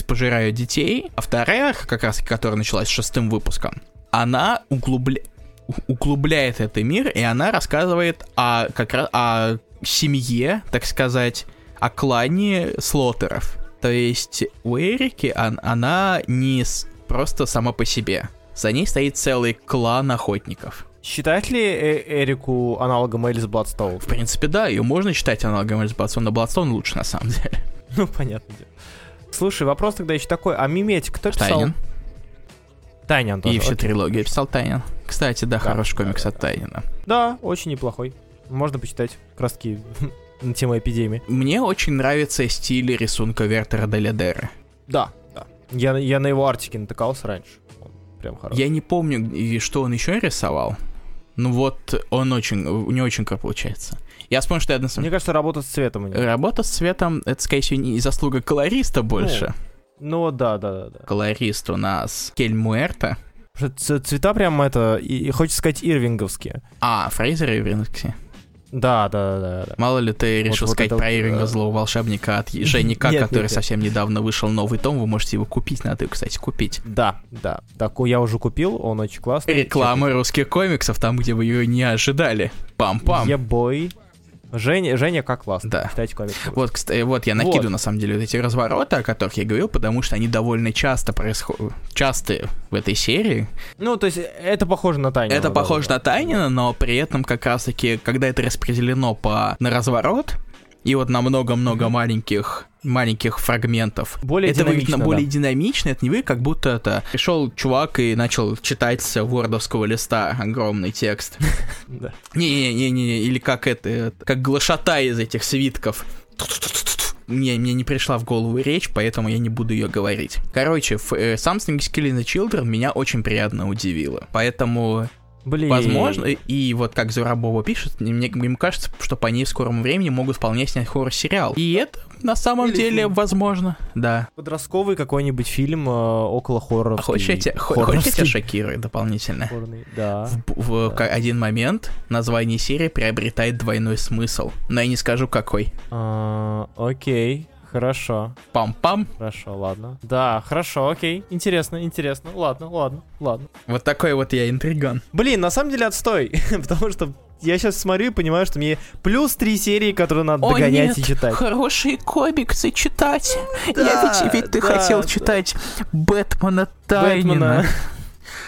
пожирают детей. А вторая арка, как раз которая началась шестым выпуском, она углубля... углубляет этот мир, и она рассказывает о, как раз, о семье, так сказать, о клане слотеров. То есть у Эрики он, она не просто сама по себе. За ней стоит целый клан охотников. Считать ли э Эрику аналогом Элис Бладстоун? В принципе, да, ее можно считать аналогом Элис Бладстоун, но Бладстоун лучше на самом деле. *laughs* Ну, понятно. Слушай, вопрос тогда еще такой, а Миметик кто писал? Тайнин. Тайнин тоже. И всю трилогию писал Тайнин. Кстати, да, да хороший комикс да, от Тайнина. Да, очень неплохой. Можно почитать краски *laughs* на тему эпидемии. Мне очень нравится стиль рисунка Вертера Делядеры. Да, да. Я, я на его артике натыкался раньше. Прям хороший. Я не помню, что он еще рисовал. Ну вот, он очень, него очень круто получается. Я вспомнил, что я на самом... Мне кажется, работа с цветом у него. Работа с цветом, это, скорее всего, не заслуга колориста больше. Ну, ну да, да, да. да. Колорист у нас Кель Муэрта. Цвета прям это, и хочется сказать, ирвинговские. А, Фрейзер ирвинговские. Да, да, да, да. Мало ли ты решил вот, сказать вот про Ирвинга, злого волшебника от Женика, *laughs* нет, который нет, совсем нет. недавно вышел новый том, вы можете его купить, надо его, кстати, купить. Да, да, так я уже купил, он очень классный. Реклама русских комиксов там, где вы ее не ожидали. Пам-пам. Ебой. Женя, Женя как классно. Да. Читайте. Вот, кстати, вот я накидываю, вот. на самом деле, вот эти развороты, о которых я говорил, потому что они довольно часто происходят, частые в этой серии. Ну, то есть это похоже на Тайнина. Это похоже да. на Тайнина, но при этом как раз-таки, когда это распределено по на разворот, и вот на много-много mm-hmm. маленьких маленьких фрагментов. Более это выглядит да. более динамично, это не вы, как будто это пришел чувак и начал читать с вордовского листа огромный текст. *laughs* Не-не-не, или как это, как глашата из этих свитков. Мне, мне не пришла в голову речь, поэтому я не буду ее говорить. Короче, э, Something Killing the Children меня очень приятно удивило. Поэтому Блин. Возможно, и вот как Зурабова пишет, мне, мне кажется, что по ней в скором времени могут вполне снять хоррор-сериал. И это на самом Или деле фильм. возможно, да. Подростковый какой-нибудь фильм э, около хоррора. А хочешь, я тебя, хочешь я тебя шокирую дополнительно? Хорный, да. В, в да. один момент название серии приобретает двойной смысл, но я не скажу какой. А, окей. Хорошо. Пам-пам. Хорошо, ладно. Да, хорошо, окей. Интересно, интересно. Ладно, ладно, ладно. Вот такой вот я интриган. Блин, на самом деле отстой. *laughs* Потому что я сейчас смотрю и понимаю, что мне плюс три серии, которые надо О, догонять нет, и читать. хорошие комиксы читать. Да, я ведь, ведь ты да, хотел да. читать Бэтмена Тайнина. Бэтмена.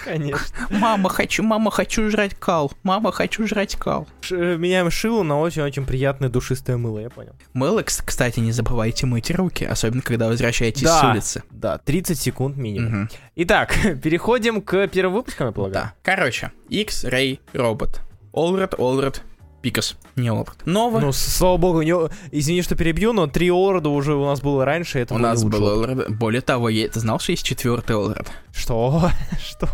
Конечно. *laughs* Мама, хочу, мама, хочу жрать кал. Мама, хочу жрать кал. Ш- э, меняем шило на очень-очень приятное душистое мыло, я понял. Мыло, кстати, не забывайте мыть руки, особенно когда возвращаетесь да, с улицы. Да, 30 секунд минимум. Угу. Итак, *laughs* переходим к первым выпускам, я полагаю. Да. Короче, X-Ray робот. Олред, Олред, Пикас, не Олред. Нова. Ну, слава богу, не... извини, что перебью, но три Олреда уже у нас было раньше, это у нас был Олред. Более того, я... ты знал, что есть четвертый Олред? Что? *laughs* Что?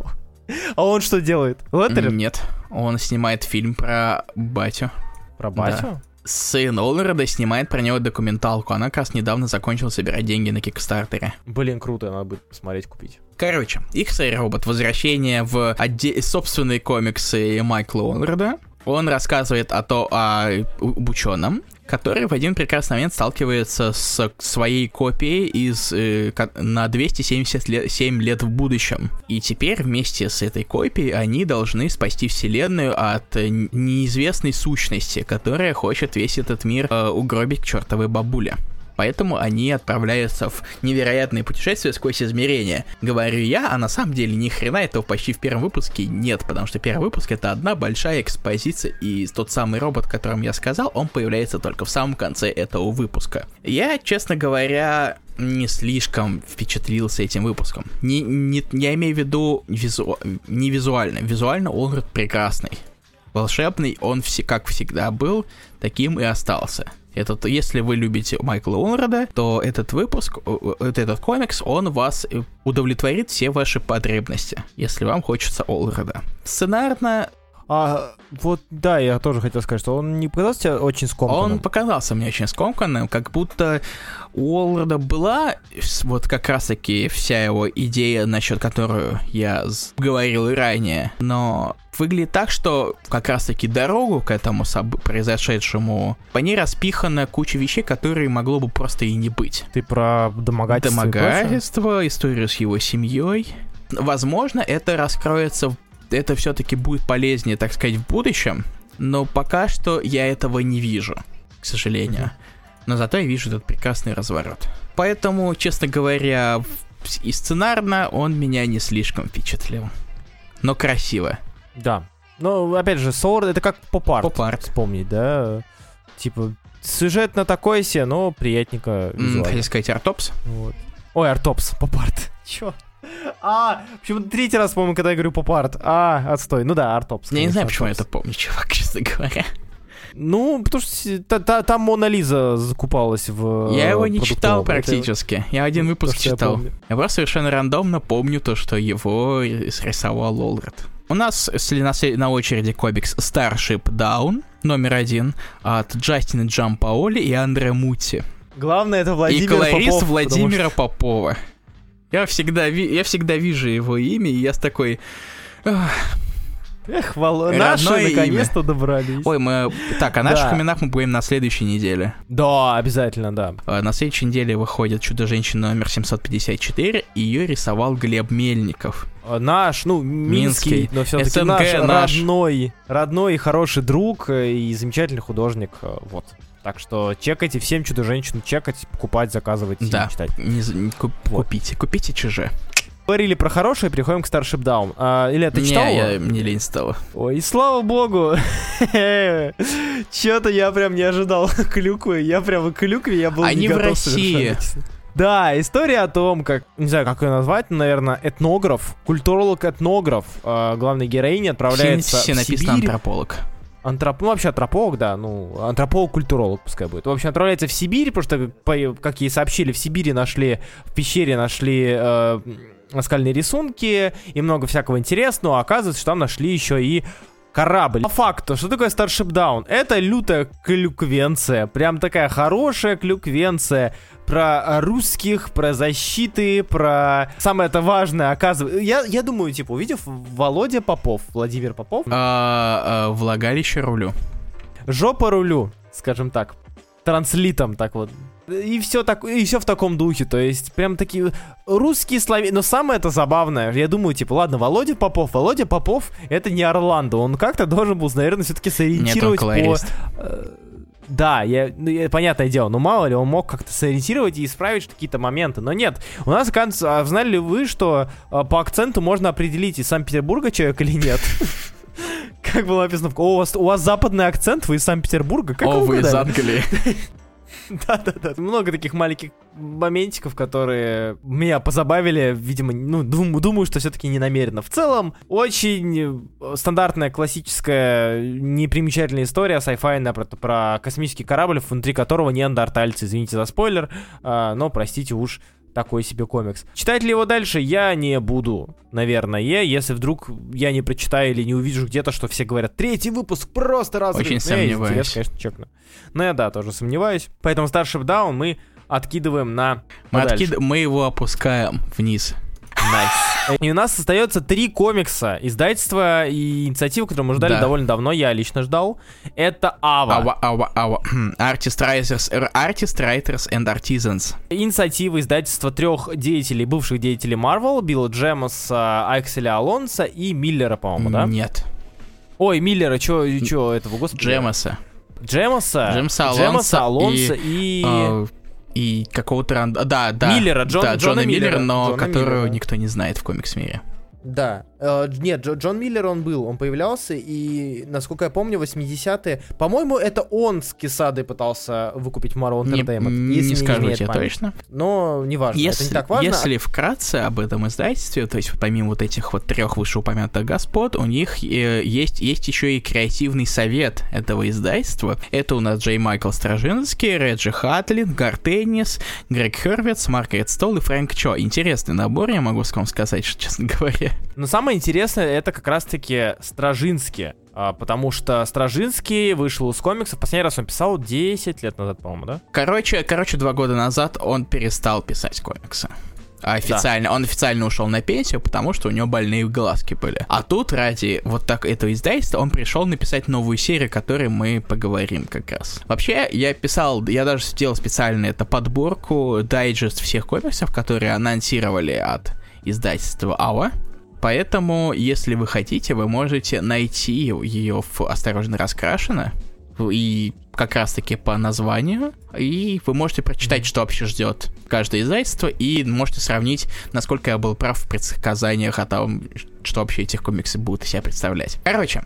А он что делает? Леттерин? Нет. Он снимает фильм про батю. Про батю? Сын Олреда снимает про него документалку. Она как раз недавно закончила собирать деньги на Кикстартере. Блин, круто, надо будет посмотреть, купить. Короче, X-Ray Робот. Возвращение в отде- собственные комиксы Майкла Олреда. Он рассказывает о то, о ученом, который в один прекрасный момент сталкивается с своей копией из э, на 277 лет, 7 лет в будущем. И теперь вместе с этой копией они должны спасти Вселенную от неизвестной сущности, которая хочет весь этот мир э, угробить к чертовой бабуле. Поэтому они отправляются в невероятные путешествия сквозь измерения. Говорю я, а на самом деле ни хрена этого почти в первом выпуске нет, потому что первый выпуск это одна большая экспозиция, и тот самый робот, о котором я сказал, он появляется только в самом конце этого выпуска. Я, честно говоря, не слишком впечатлился этим выпуском. Не, не, я имею в виду визу, не визуально. Визуально он прекрасный. Волшебный он все, как всегда был, таким и остался. Этот, если вы любите Майкла Олреда, то этот выпуск, э, э, этот комикс, он вас э, удовлетворит все ваши потребности, если вам хочется Олреда. Сценарно А, вот, да, я тоже хотел сказать, что он не показался тебе очень скомканным? он показался мне очень скомканным, как будто у Олреда была вот как раз-таки вся его идея, насчет которую я говорил ранее, но выглядит так, что как раз-таки дорогу к этому произошедшему, по ней распихана куча вещей, которые могло бы просто и не быть. Ты про домогательство? Домогательство, историю с его семьей. Возможно, это раскроется, это все-таки будет полезнее, так сказать, в будущем, но пока что я этого не вижу, к сожалению. Но зато я вижу этот прекрасный разворот. Поэтому, честно говоря, и сценарно он меня не слишком впечатлил. Но красиво. Да. Ну, опять же, Сор это как поп-арт. Поп-арт. Вспомнить, да? Типа, сюжет на такое себе, но приятненько визуально. Хотел сказать Art Ops. Вот. Ой, Art Ops, поп-арт. *laughs* Чё? А, почему третий раз, по-моему, когда я говорю поп-арт. А, отстой. Ну да, Art Ops. Я не знаю, почему я это помню, чувак, *laughs* честно говоря. Ну, потому что та- та- там Мона Лиза закупалась в Я его не читал продуктовом. Это- практически. Я один то, выпуск что я читал. помню. Я просто совершенно рандомно помню то, что его срисовал Олред. У нас на, очереди комикс Starship Down, номер один, от Джастина Джампаоли и Андре Мутти. Главное, это Владимир и колорист Попов, Владимира Попова. Я всегда, я всегда вижу его имя, и я с такой... «Ах, что- Эх, Вал- Родное наши наконец-то добрались. Ой, мы... Так, о наших Да. именах мы будем на следующей неделе. Да, обязательно, да. А, На следующей неделе выходит «Чудо-женщина» номер 754, и ее рисовал Глеб Мельников. А, Наш, ну, минский, Минский. но все-таки СНГ наш, наш. родной, родной и хороший друг э, и замечательный художник, э, вот. Так что чекайте, всем Чудо-женщину чекать, покупать, заказывать и Да, читать. не не куп- Вот. купите, купите ЧЖ. Говорили про хорошее, переходим к Starship Down. А, Илья, ты не, читал его? я, мне лень стало. Ой, и слава богу! Чё-то я прям не ожидал *laughs* клюквы. Я прям в клюкве, я был не Они в готов России. совершенно. Да, история о том, как, не знаю, как ее назвать, наверное, этнограф, культуролог-этнограф, э, главной героини отправляется Все в написано Сибирь. антрополог. Антроп... Ну, вообще антрополог, да, ну, антрополог-культуролог пускай будет. В общем, отправляется в Сибирь, потому что, как ей сообщили, в Сибири нашли, в пещере нашли э, наскальные рисунки и много всякого интересного. А оказывается, что там нашли еще и корабль. По факту, что такое Starship Down? Это лютая клюквенция, прям такая хорошая клюквенция про русских, про защиты, про самое это важное, оказывается. Я, я думаю, типа, увидев Володя Попов, Владимир Попов, А, а, влагалище рулю. жопа рулю, скажем так, транслитом так вот. И все так, и все в таком духе, то есть прям такие русские слови. Но самое это забавное, я думаю, типа, ладно, Володя Попов, Володя Попов, это не Орландо, он как-то должен был, наверное, все-таки Нет, сориентировать по... колорист. э, Да, я, ну, я- понятное дело, но мало ли, он мог как-то сориентировать и исправить какие-то моменты. Но нет, у нас, оказывается, а знали ли вы, что а, по акценту можно определить, из Санкт-Петербурга человек или нет? *laughs* Как было написано, в- «О, у вас, у вас западный акцент, вы из Санкт-Петербурга? Как О, вы из угадали?» Англии. *laughs* *laughs* Да-да-да, много таких маленьких моментиков, которые меня позабавили, видимо, ну, дум, думаю, что все-таки не намеренно. В целом, очень стандартная, классическая, непримечательная история, сайфайная про, про космический корабль, внутри которого неандертальцы, извините за спойлер, а, но, простите уж, такой себе комикс. Читать ли его дальше я не буду, наверное, если вдруг я не прочитаю или не увижу где-то, что все говорят, третий выпуск просто разрыв. Очень сомневаюсь. Я, конечно, чекну. Но я, да, тоже сомневаюсь. Поэтому Starship Down мы откидываем на... Мы, откид... мы его опускаем вниз. Nice. И у нас остается три комикса, издательства и инициативы, которые мы ждали да. довольно давно, я лично ждал. Это Ава. Ава, Ава, Ава. *clears throat* Artist Writers, Artist Writers and Artisans. Инициатива издательства трех деятелей, бывших деятелей Marvel, Билла Джемоса, Акселя Алонса и Миллера, по-моему, да? Нет. Ой, Миллера, чё, чё этого, господи? Джемоса. Джемоса? Джемса Алонса, Джемоса, Алонса и... и... Uh, и какого-то ранда... Да, да. Миллера, Джон, да, Джона, Джона Миллера, Миллера но Джона которого Миллера. никто не знает в комикс-мире. Да. Э, нет, Дж- Джон Миллер он был, он появлялся, и, насколько я помню, 80-е... По-моему, это он с Кисадой пытался выкупить Marvel Entertainment. Не, если не скажу тебе память. точно. Но неважно, Если, это не так важно. если вкратце об этом издательстве, то есть помимо вот этих вот трех вышеупомянутых господ, у них э, есть, есть еще и креативный совет этого издательства. Это у нас Джей Майкл Стражинский, Реджи Хатлин, Гар Теннис, Грег Хервитс, Маргарет Стол и Фрэнк Чо. Интересный набор, я могу вам сказать, что, *laughs* честно говоря. Но самое интересное, это как раз-таки Стражинский. а, Потому что Стражинский вышел из комиксов. Последний раз он писал 10 лет назад, по-моему, да? Короче, короче, два года назад он перестал писать комиксы. Официально, он официально ушел на пенсию, потому что у него больные глазки были. А тут ради вот так этого издательства он пришел написать новую серию, о которой мы поговорим как раз. Вообще, я писал, я даже сделал специально это подборку, дайджест всех комиксов, которые анонсировали от издательства Ава. Поэтому, если вы хотите, вы можете найти ее в «Осторожно раскрашено», и как раз-таки по названию, и вы можете прочитать, что вообще ждет каждое издательство, и можете сравнить, насколько я был прав в предсказаниях о том, что вообще этих комиксы будут из себя представлять. Короче,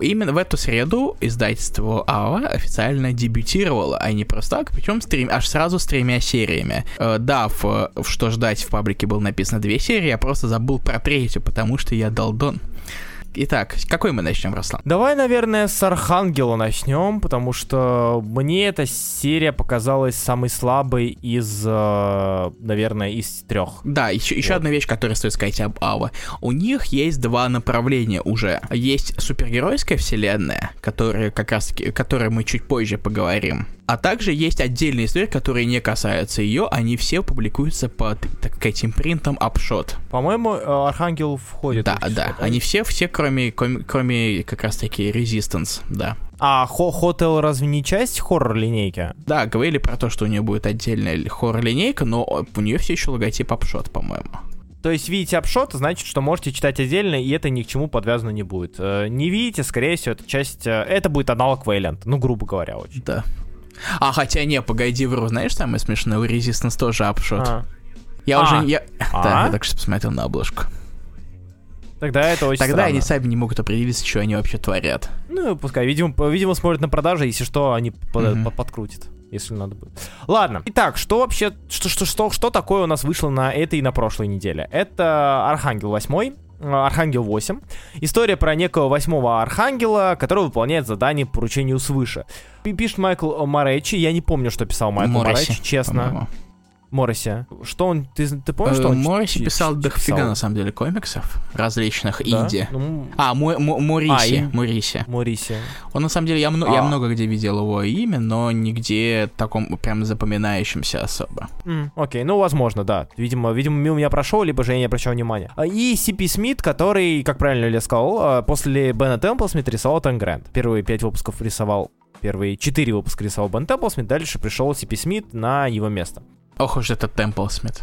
Именно в эту среду издательство АОА официально дебютировало, а не просто так, причем с аж сразу с тремя сериями. Э, да, в, в «Что ждать» в паблике было написано две серии, я просто забыл про третью, потому что я долдон. Итак, какой мы начнем, Руслан? Давай, наверное, с Архангела начнем, потому что мне эта серия показалась самой слабой из, э, наверное, из трех. Да, еще, еще Вот. одна вещь, которую стоит сказать об Ава. У них есть два направления уже. Есть супергеройская вселенная, которая как раз о которой мы чуть позже поговорим. А также есть отдельные истории, которые не касаются ее, они все публикуются под, так сказать, импринтом Upshot. По-моему, э, Архангел входит. Да, в число, да, они все, все, кроме, коми- кроме как раз таки Resistance, да. А Хотел разве не часть хоррор-линейки? Да, говорили про то, что у нее будет отдельная хоррор-линейка, но у нее все еще логотип Upshot, по-моему. То есть видите апшот, значит, что можете читать отдельно, и это ни к чему подвязано не будет. Э, Не видите, скорее всего, это часть... э, Это будет аналог Вейлент, ну, грубо говоря, очень. Да. А хотя не, погоди, вру, знаешь, самое смешное, у Resistance тоже апшот. А, Я А. уже... *laughs* Я... А? Да, я только что посмотрел на обложку. Тогда это очень Тогда странно. они сами не могут определиться, что они вообще творят. Ну, пускай. Видимо, видимо, смотрят на продажи, если что, они под- подкрутят. Если надо будет. Ладно. Итак, что вообще, что, что, что, что такое у нас вышло на этой и на прошлой неделе? Это Архангел 8, Архангел 8. История про некого восьмого Архангела, который выполняет задание по поручению свыше. Пи- Пишет Майкл Моречи. Я не помню, что писал Майкл Моречи, честно. по-моему. Морриси. Что он... Ты, ты помнишь, что Э, он... Морриси ч- писал дофига, на самом деле, комиксов различных, Да? инди. Ну, А, Мо- Мо- Мориси, А, ин- Мориси. Мориси. Он, на самом деле, я, мно- я А. много где видел его имя, но нигде таком прям запоминающемся особо. Окей, ну, возможно, да. Видимо, видимо, мимо меня прошел, либо же я не обращал внимания. А, И Си.Пи. Смит, который, как правильно Илья сказал, а, после Бена Темплсмит рисовал Тэн Грант. Первые пять выпусков рисовал Первые четыре выпуска рисовал Бен Темплсмит, дальше пришел Си.Пи. Смит на его место. Ох уж этот Темпл Смит.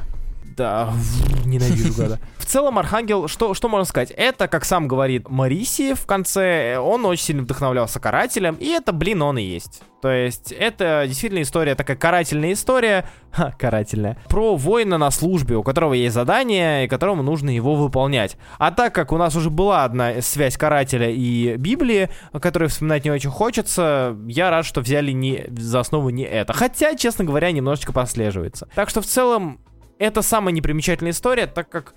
Да, *laughs* ненавижу гада. В целом, Архангел, что, что можно сказать? Это, как сам говорит Мариси в конце, он очень сильно вдохновлялся карателем, и это, блин, он и есть. То есть, это действительно история, такая карательная история, ха, карательная, про воина на службе, у которого есть задание, и которому нужно его выполнять. А так как у нас уже была одна связь карателя и Библии, которую вспоминать не очень хочется, я рад, что взяли не, за основу не это. Хотя, честно говоря, немножечко прослеживается. Так что, в целом, это самая непримечательная история, так как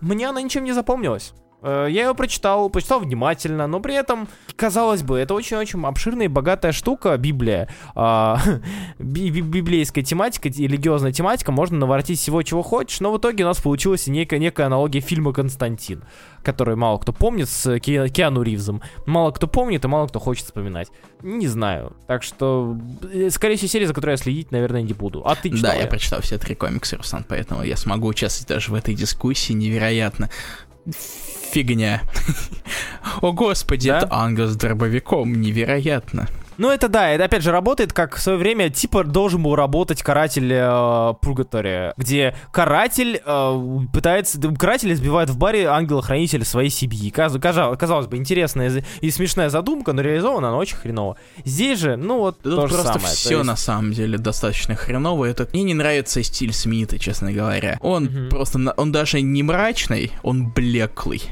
мне она ничем не запомнилась. Э, я ее прочитал, прочитал внимательно, но при этом, казалось бы, это очень-очень обширная и богатая штука, Библия. А, *laughs* библейская тематика, религиозная тематика, можно наворотить всего, чего хочешь, но в итоге у нас получилась некая, некая аналогия фильма «Константин», который мало кто помнит с Ки Киану Ривзом. Мало кто помнит и мало кто хочет вспоминать. Не знаю. Так что, э, скорее всего, серия, за которой я следить, наверное, не буду. А ты читал? Да, я прочитал все три комикса, Руслан, поэтому я смогу участвовать даже в этой дискуссии. Невероятно фигня. *laughs* О господи, да? это ангел с дробовиком, невероятно. Ну, это да, это опять же работает, как в свое время типа должен был работать каратель э, Пургатория, где каратель э, пытается, каратель избивает в баре ангела-хранителя своей семьи. Каз, казалось, бы, интересная и смешная задумка, но реализована она очень хреново. Здесь же, ну вот, Тут то же просто самое. все есть... на самом деле достаточно хреново. Это мне не нравится стиль Смита, честно говоря. Он угу. просто, он даже не мрачный, он блеклый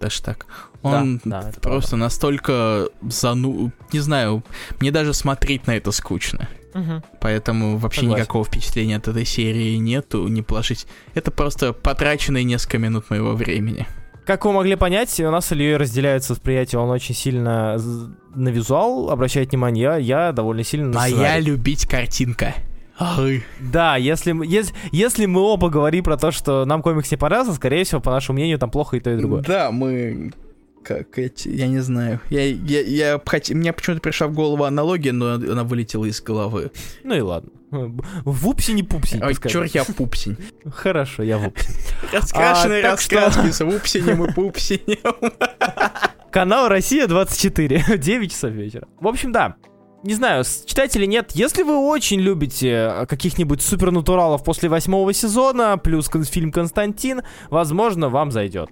даже так. Он да, да, просто правда. настолько зану... Не знаю, мне даже смотреть на это скучно. Угу. Поэтому вообще Согласен. никакого впечатления от этой серии нету, не положить. Это просто потраченные несколько минут моего времени. Как вы могли понять, у нас с Ильей разделяется восприятие, он очень сильно на визуал обращает внимание, я, я довольно сильно на А я любить картинка. Да, если, если, если мы оба говорим про то, что нам комикс не понравился, скорее всего, по нашему мнению, там плохо и то, и другое. Да, мы как эти, я не знаю. Я, я, я хот... Мне почему-то пришла в голову аналогия, но она вылетела из головы. Ну и ладно. Вупси не пупси. Ой, черт, я пупсень. Хорошо, я вупси. Раскрашенные а, рассказки с вупсинем и пупсинем. Канал Россия 24, 9 *laughs* часов вечера. В общем, да, не знаю, читать или нет, если вы очень любите э, каких-нибудь супернатуралов после восьмого сезона, плюс фильм «Константин», возможно, вам зайдет.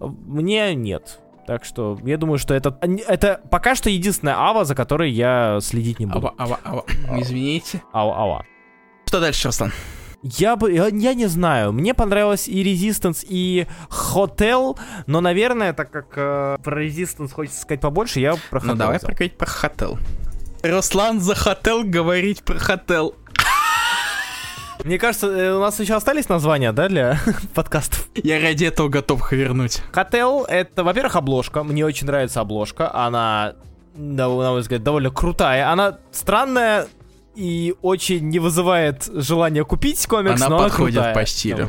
Мне нет. Так что я думаю, что это, это пока что единственная ава, за которой я следить не буду. Ава, ава, ава. Извините. Ава, ава. Что дальше, Руслан? Я бы, я, я не знаю, мне понравилось и Resistance, и Hotel, но, наверное, так как э, про Resistance хочется сказать побольше, я про Hotel. Ну давай поговорить про Hotel. Руслан захотел говорить про Hotel. Мне кажется, э, у нас еще остались названия, да, для *laughs* подкастов? Я ради этого готов их вернуть. Хотел это, во-первых, обложка. Мне очень нравится обложка. Она, на мой взгляд, довольно крутая. Она странная и очень не вызывает желания купить комикс, она но подходит она крутая. по стилю.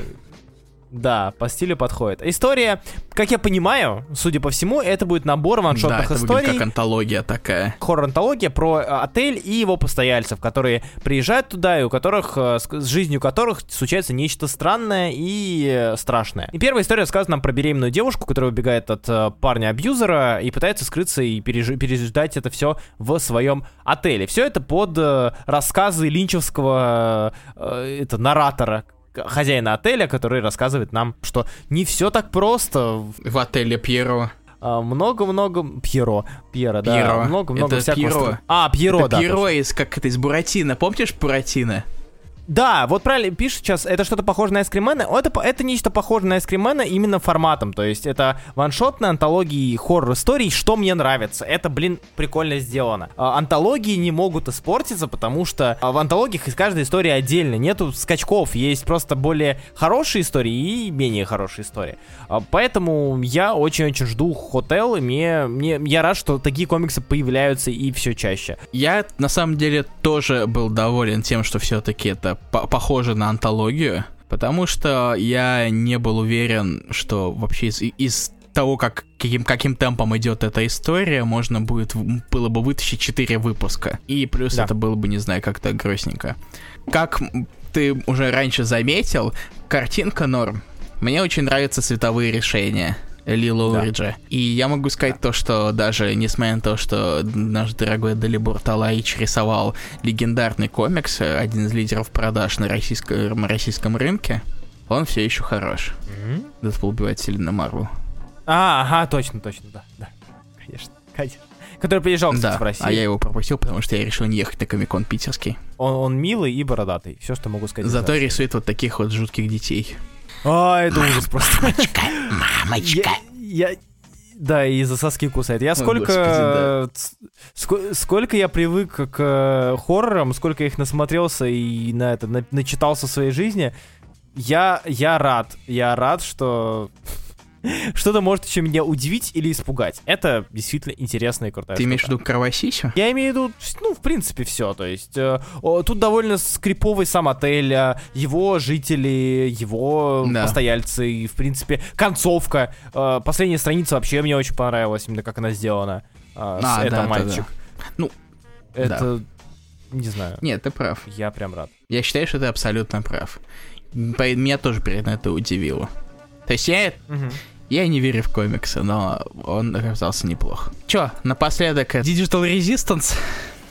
Да, по стилю подходит. История, как я понимаю, судя по всему, это будет набор ваншотных да, это историй. Будет как антология такая. Хоррор-антология про э, отель и его постояльцев, которые приезжают туда и у которых, э, с жизнью которых случается нечто странное и э, страшное. И первая история рассказывает нам про беременную девушку, которая убегает от парня-абьюзера и пытается скрыться и переж... переждать это все в своем отеле. Все это под рассказы линчевского это, наратора, хозяина отеля, который рассказывает нам, что не все так просто. В отеле Пьеро. А, много-много... Пьеро. Пьера, да. Много-много всякого... Пьеро. А, Пьеро, это да. Пьеро из, как это, из Буратино. Помнишь Буратино? Да, вот правильно пишут сейчас, это что-то похоже на Эскримена. Это, это нечто похоже на Эскримена именно форматом. То есть это ваншотные антологии хоррор-историй, что мне нравится. Это, блин, прикольно сделано. А, антологии не могут испортиться, потому что а, в антологиях из каждой истории отдельно. Нету скачков, есть просто более хорошие истории и менее хорошие истории. А, поэтому я очень-очень жду Хотел, и мне, мне, я рад, что такие комиксы появляются и все чаще. Я, на самом деле, тоже был доволен тем, что все-таки это похоже на антологию, потому что я не был уверен, что вообще из, из того, как, каким, каким темпом идет эта история, можно будет было бы вытащить 4 выпуска. И плюс да. это было бы, не знаю, как-то грустненько. Как ты уже раньше заметил, картинка норм. Мне очень нравятся цветовые решения. Да. Уриджа. И я могу сказать да. то, что даже несмотря на то, что наш дорогой Далибор Талаич рисовал легендарный комикс, один из лидеров продаж на российском, российском рынке, он все еще хорош. Дэдпул убивает Селина Марвел. А, ага, точно, точно, да, да. Конечно, конечно. Который приезжал, кстати, Да, в Россию. а я его пропустил, потому что я решил не ехать на Комикон питерский. он, он милый и бородатый. Все, что могу сказать. Зато Да. рисует вот таких вот жутких детей. А, это ужас просто. Мамочка. Я, я- да, и за соски кусает. Я О, сколько, господи, ц- ско- сколько я привык к э, хоррорам, сколько я их насмотрелся и на это на- начитался в своей жизни, я я рад, я рад, что *laughs* что-то может еще меня удивить или испугать. Это действительно интересная и крутая. Ты имеешь в виду кровосисю? Я имею в виду, ну, в принципе, все. То есть, э, о, тут довольно скриповый сам отель, а, его жители, его Да. постояльцы, и, в принципе, концовка. Э, последняя страница вообще мне очень понравилась, именно как она сделана. С- А, это да, да, мальчик. Ну, Это, не знаю, Нет, ты прав. я прям рад. Я считаю, что ты абсолютно прав. Меня тоже приятно это удивило. То есть я, я не верю в комиксы, но он оказался неплох. Чё, напоследок, Digital Resistance?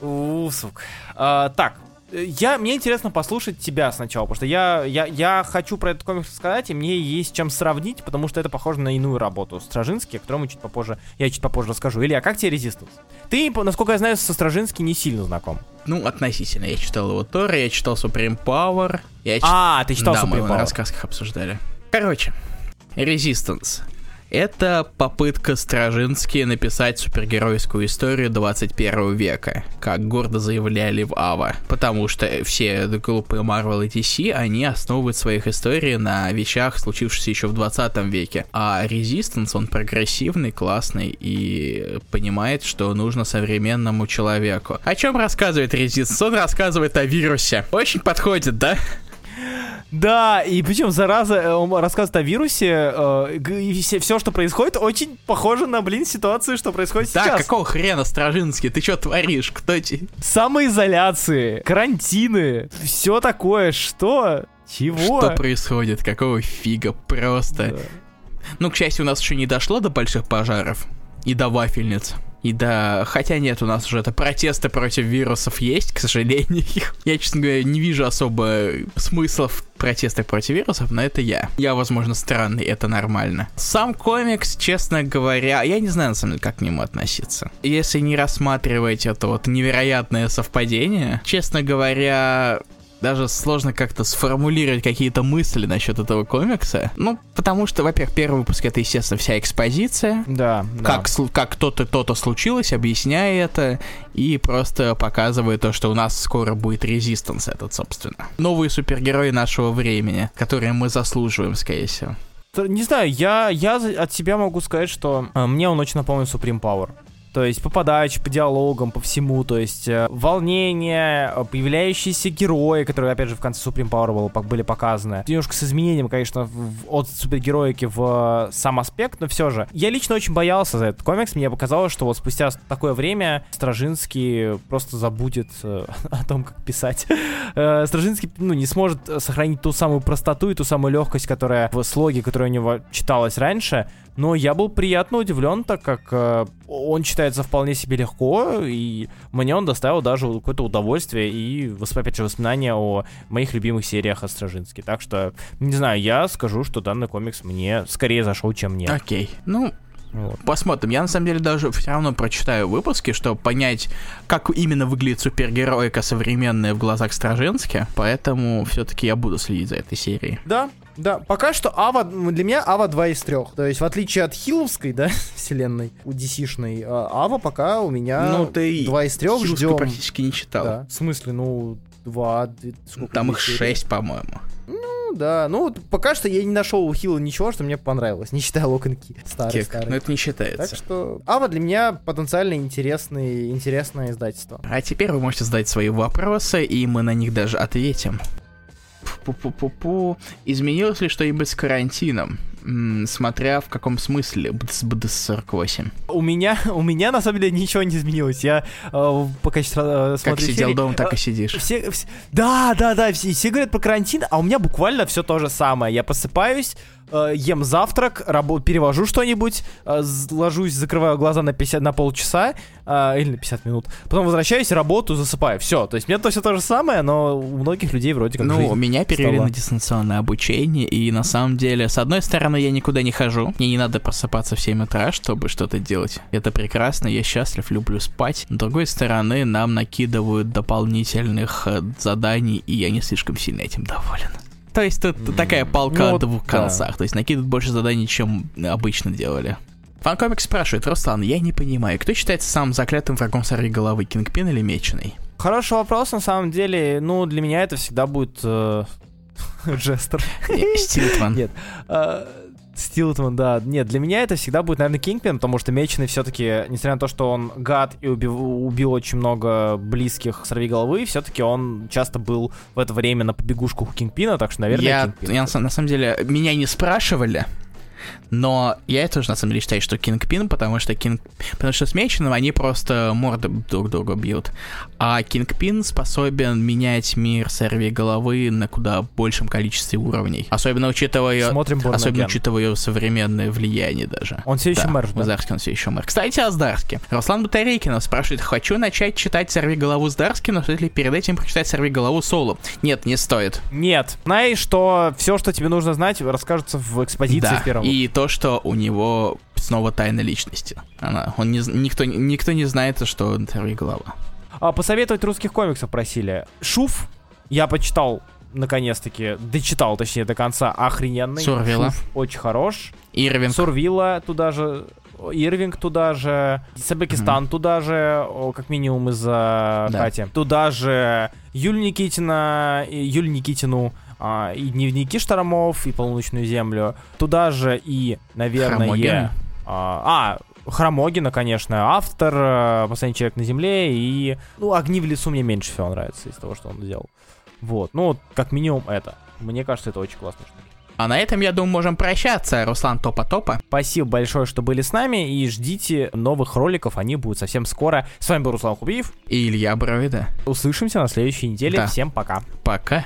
У, сука. А, так, я, мне интересно послушать тебя сначала, потому что я, я, я хочу про этот комикс сказать, и мне есть чем сравнить, потому что это похоже на иную работу Стражинский, о которой мы чуть попозже, я чуть попозже расскажу. Илья, как тебе Резистанс? Ты, насколько я знаю, со Стражински не сильно знаком. Ну, относительно. Я читал его Тора, я читал Supreme Power. Я чит- А, ты читал да, мы Supreme его на Power. рассказках обсуждали. Короче, Resistance. Это попытка Стражински написать супергеройскую историю 21 века, как гордо заявляли в Ава. Потому что все группы Marvel и DC, они основывают своих историй на вещах, случившихся еще в 20 веке. А Resistance, он прогрессивный, классный и понимает, что нужно современному человеку. О чем рассказывает Resistance? Он рассказывает о вирусе. Очень подходит, да? Да, и причем, зараза, э, он рассказывает о вирусе, э, и все, что происходит, очень похоже на, блин, ситуацию, что происходит Да, сейчас. какого хрена, Стражинский? Ты что творишь? Кто тебе... Самоизоляции, карантины, все такое, что? Чего? Что происходит? Какого фига? Просто. Да. Ну, к счастью, у нас еще не дошло до больших пожаров. И до вафельниц. И да, хотя нет, у нас уже это протесты против вирусов есть, к сожалению. *laughs* Я, честно говоря, не вижу особо смысла в против вирусов, но это я. Я, возможно, странный, это нормально. Сам комикс, честно говоря, я не знаю, на самом деле, как к нему относиться. Если не рассматривать это вот невероятное совпадение, честно говоря, даже сложно как-то сформулировать какие-то мысли насчет этого комикса. Ну, потому что, во-первых, первый выпуск это, естественно, вся экспозиция. Да, да. Как, слу- как то-то, то-то случилось, объясняя это, и просто показывая то, что у нас скоро будет резистанс этот, собственно. Новые супергерои нашего времени, которые мы заслуживаем, скорее всего. Не знаю, я, я от себя могу сказать, что э, мне он очень напомнил Supreme Power. То есть по по диалогам, по всему. То есть э, волнение, э, появляющиеся герои, которые, опять же, в конце Supreme Power пок- были показаны. Немножко с изменением, конечно, в- от супергероики в э, сам аспект, но все же. Я лично очень боялся за этот комикс. Мне показалось, что вот спустя такое время Стражинский просто забудет э, *laughs* о том, как писать. Э, Стражинский, ну, не сможет сохранить ту самую простоту и ту самую легкость, которая в слоге, которая у него читалась раньше. Но я был приятно удивлен, так как э, он читается вполне себе легко, и мне он доставил даже какое-то удовольствие и, опять же, воспоминания о моих любимых сериях о Стражинске. Так что, не знаю, я скажу, что данный комикс мне скорее зашел, чем нет. Окей. Ну, Вот. Посмотрим. Я на самом деле даже все равно прочитаю выпуски, чтобы понять, как именно выглядит супергероика современная в глазах Стражински. Поэтому все-таки я буду следить за этой серией. Да, да. Пока что Ава, для меня Ава 2 из 3. То есть, в отличие от Хилловской, да, *laughs* вселенной, у DC-шной, а, Ава пока у меня ну, ты 2 из 3 Хиллскую ждем. практически не читал. Да. В смысле, ну, 2, сколько Там их серии? шесть, по-моему. Ну, да. Ну, вот пока что я не нашел у Хилла ничего, что мне понравилось, не считая Локонки. Старый, Кек. старый. Но это не Так считается. что Ава для меня потенциально интересный, интересное издательство. А теперь вы можете задать свои вопросы, и мы на них даже ответим. Пу-пу-пу-пу. Изменилось ли что-нибудь с карантином? Смотря в каком смысле с БДС-48. У меня, у меня на самом деле ничего не изменилось. Я э, пока сейчас э, Как смотрю сидел серии, дома, так э, и сидишь. Все, вс- да, да, да, все, все говорят про карантин, а у меня буквально все то же самое. Я просыпаюсь, э, ем завтрак, рабо- перевожу что-нибудь, э, ложусь, закрываю глаза на 50, на полчаса э, или на 50 минут, потом возвращаюсь, работаю, засыпаю. Все. То есть мне то все то же самое, но у многих людей вроде как Ну, меня перевели стала. на дистанционное обучение, и на самом деле, с одной стороны, я никуда не хожу, мне не надо просыпаться в 7 утра, чтобы что-то делать. Это прекрасно, я счастлив, люблю спать. С другой стороны, нам накидывают дополнительных э, заданий, и я не слишком сильно этим доволен. То есть тут такая палка ну о вот двух да. концах. То есть накидывают больше заданий, чем обычно делали. Фанкомик спрашивает, Руслан, я не понимаю, кто считается самым заклятым врагом сорви головы, Кингпин или Меченый? Хороший вопрос, на самом деле. Ну, для меня это всегда будет э, *laughs* Джестер. Э. Нет. Стилтман, да. Нет, для меня это всегда будет, наверное, Кингпин, потому что Меченый все-таки, несмотря на то, что он гад и убил, убил очень много близких сорви головы, все-таки он часто был в это время на побегушках у Кингпина, так что, наверное, я, Кингпин. я на, на самом деле, меня не спрашивали, но я тоже на самом деле считаю, что Кингпин, потому что Кинг... Потому что с Меченым они просто морды друг друга бьют. А Кингпин способен менять мир сорви головы на куда большем количестве уровней. Особенно учитывая... Смотрим Born Особенно Again. учитывая его современное влияние даже. Он все еще Да, мэр, да? Здарске он все еще мэр. Кстати, о Здарске. Руслан Батарейкинов спрашивает, хочу начать читать «Сорви голову» Здарски, но стоит ли перед этим прочитать «Сорви голову» соло? Нет, не стоит. Нет. Знаешь, что все, что тебе нужно знать, расскажется в экспозиции да, в первом. и то, что у него снова тайна личности. Она, он не, никто, никто не знает, что он «Сорви голова». А, посоветовать русских комиксов просили. Шуф, я почитал, наконец-таки, дочитал, точнее, до конца, охрененный. Сурвилла. Шуф очень хорош. Ирвинг. Сурвилла туда же, Ирвинг туда же, Сабекистан туда же, как минимум из-за Да. Кати. Туда же Юль Никитина, Юль Никитину, а, и дневники Штормов, и полуночную землю. Туда же и, наверное, Хромогина. а, а, Хромогина, конечно, автор, э, последний человек на земле, и, ну, огни в лесу мне меньше всего нравится из того, что он сделал. Вот, ну, как минимум это. Мне кажется, это очень классная штука. А на этом, я думаю, можем прощаться. Руслан Топа-Топа. Спасибо большое, что были с нами, и ждите новых роликов, они будут совсем скоро. С вами был Руслан Хубиев. И Илья Бровида. Услышимся на следующей неделе. Да. Всем пока. Пока.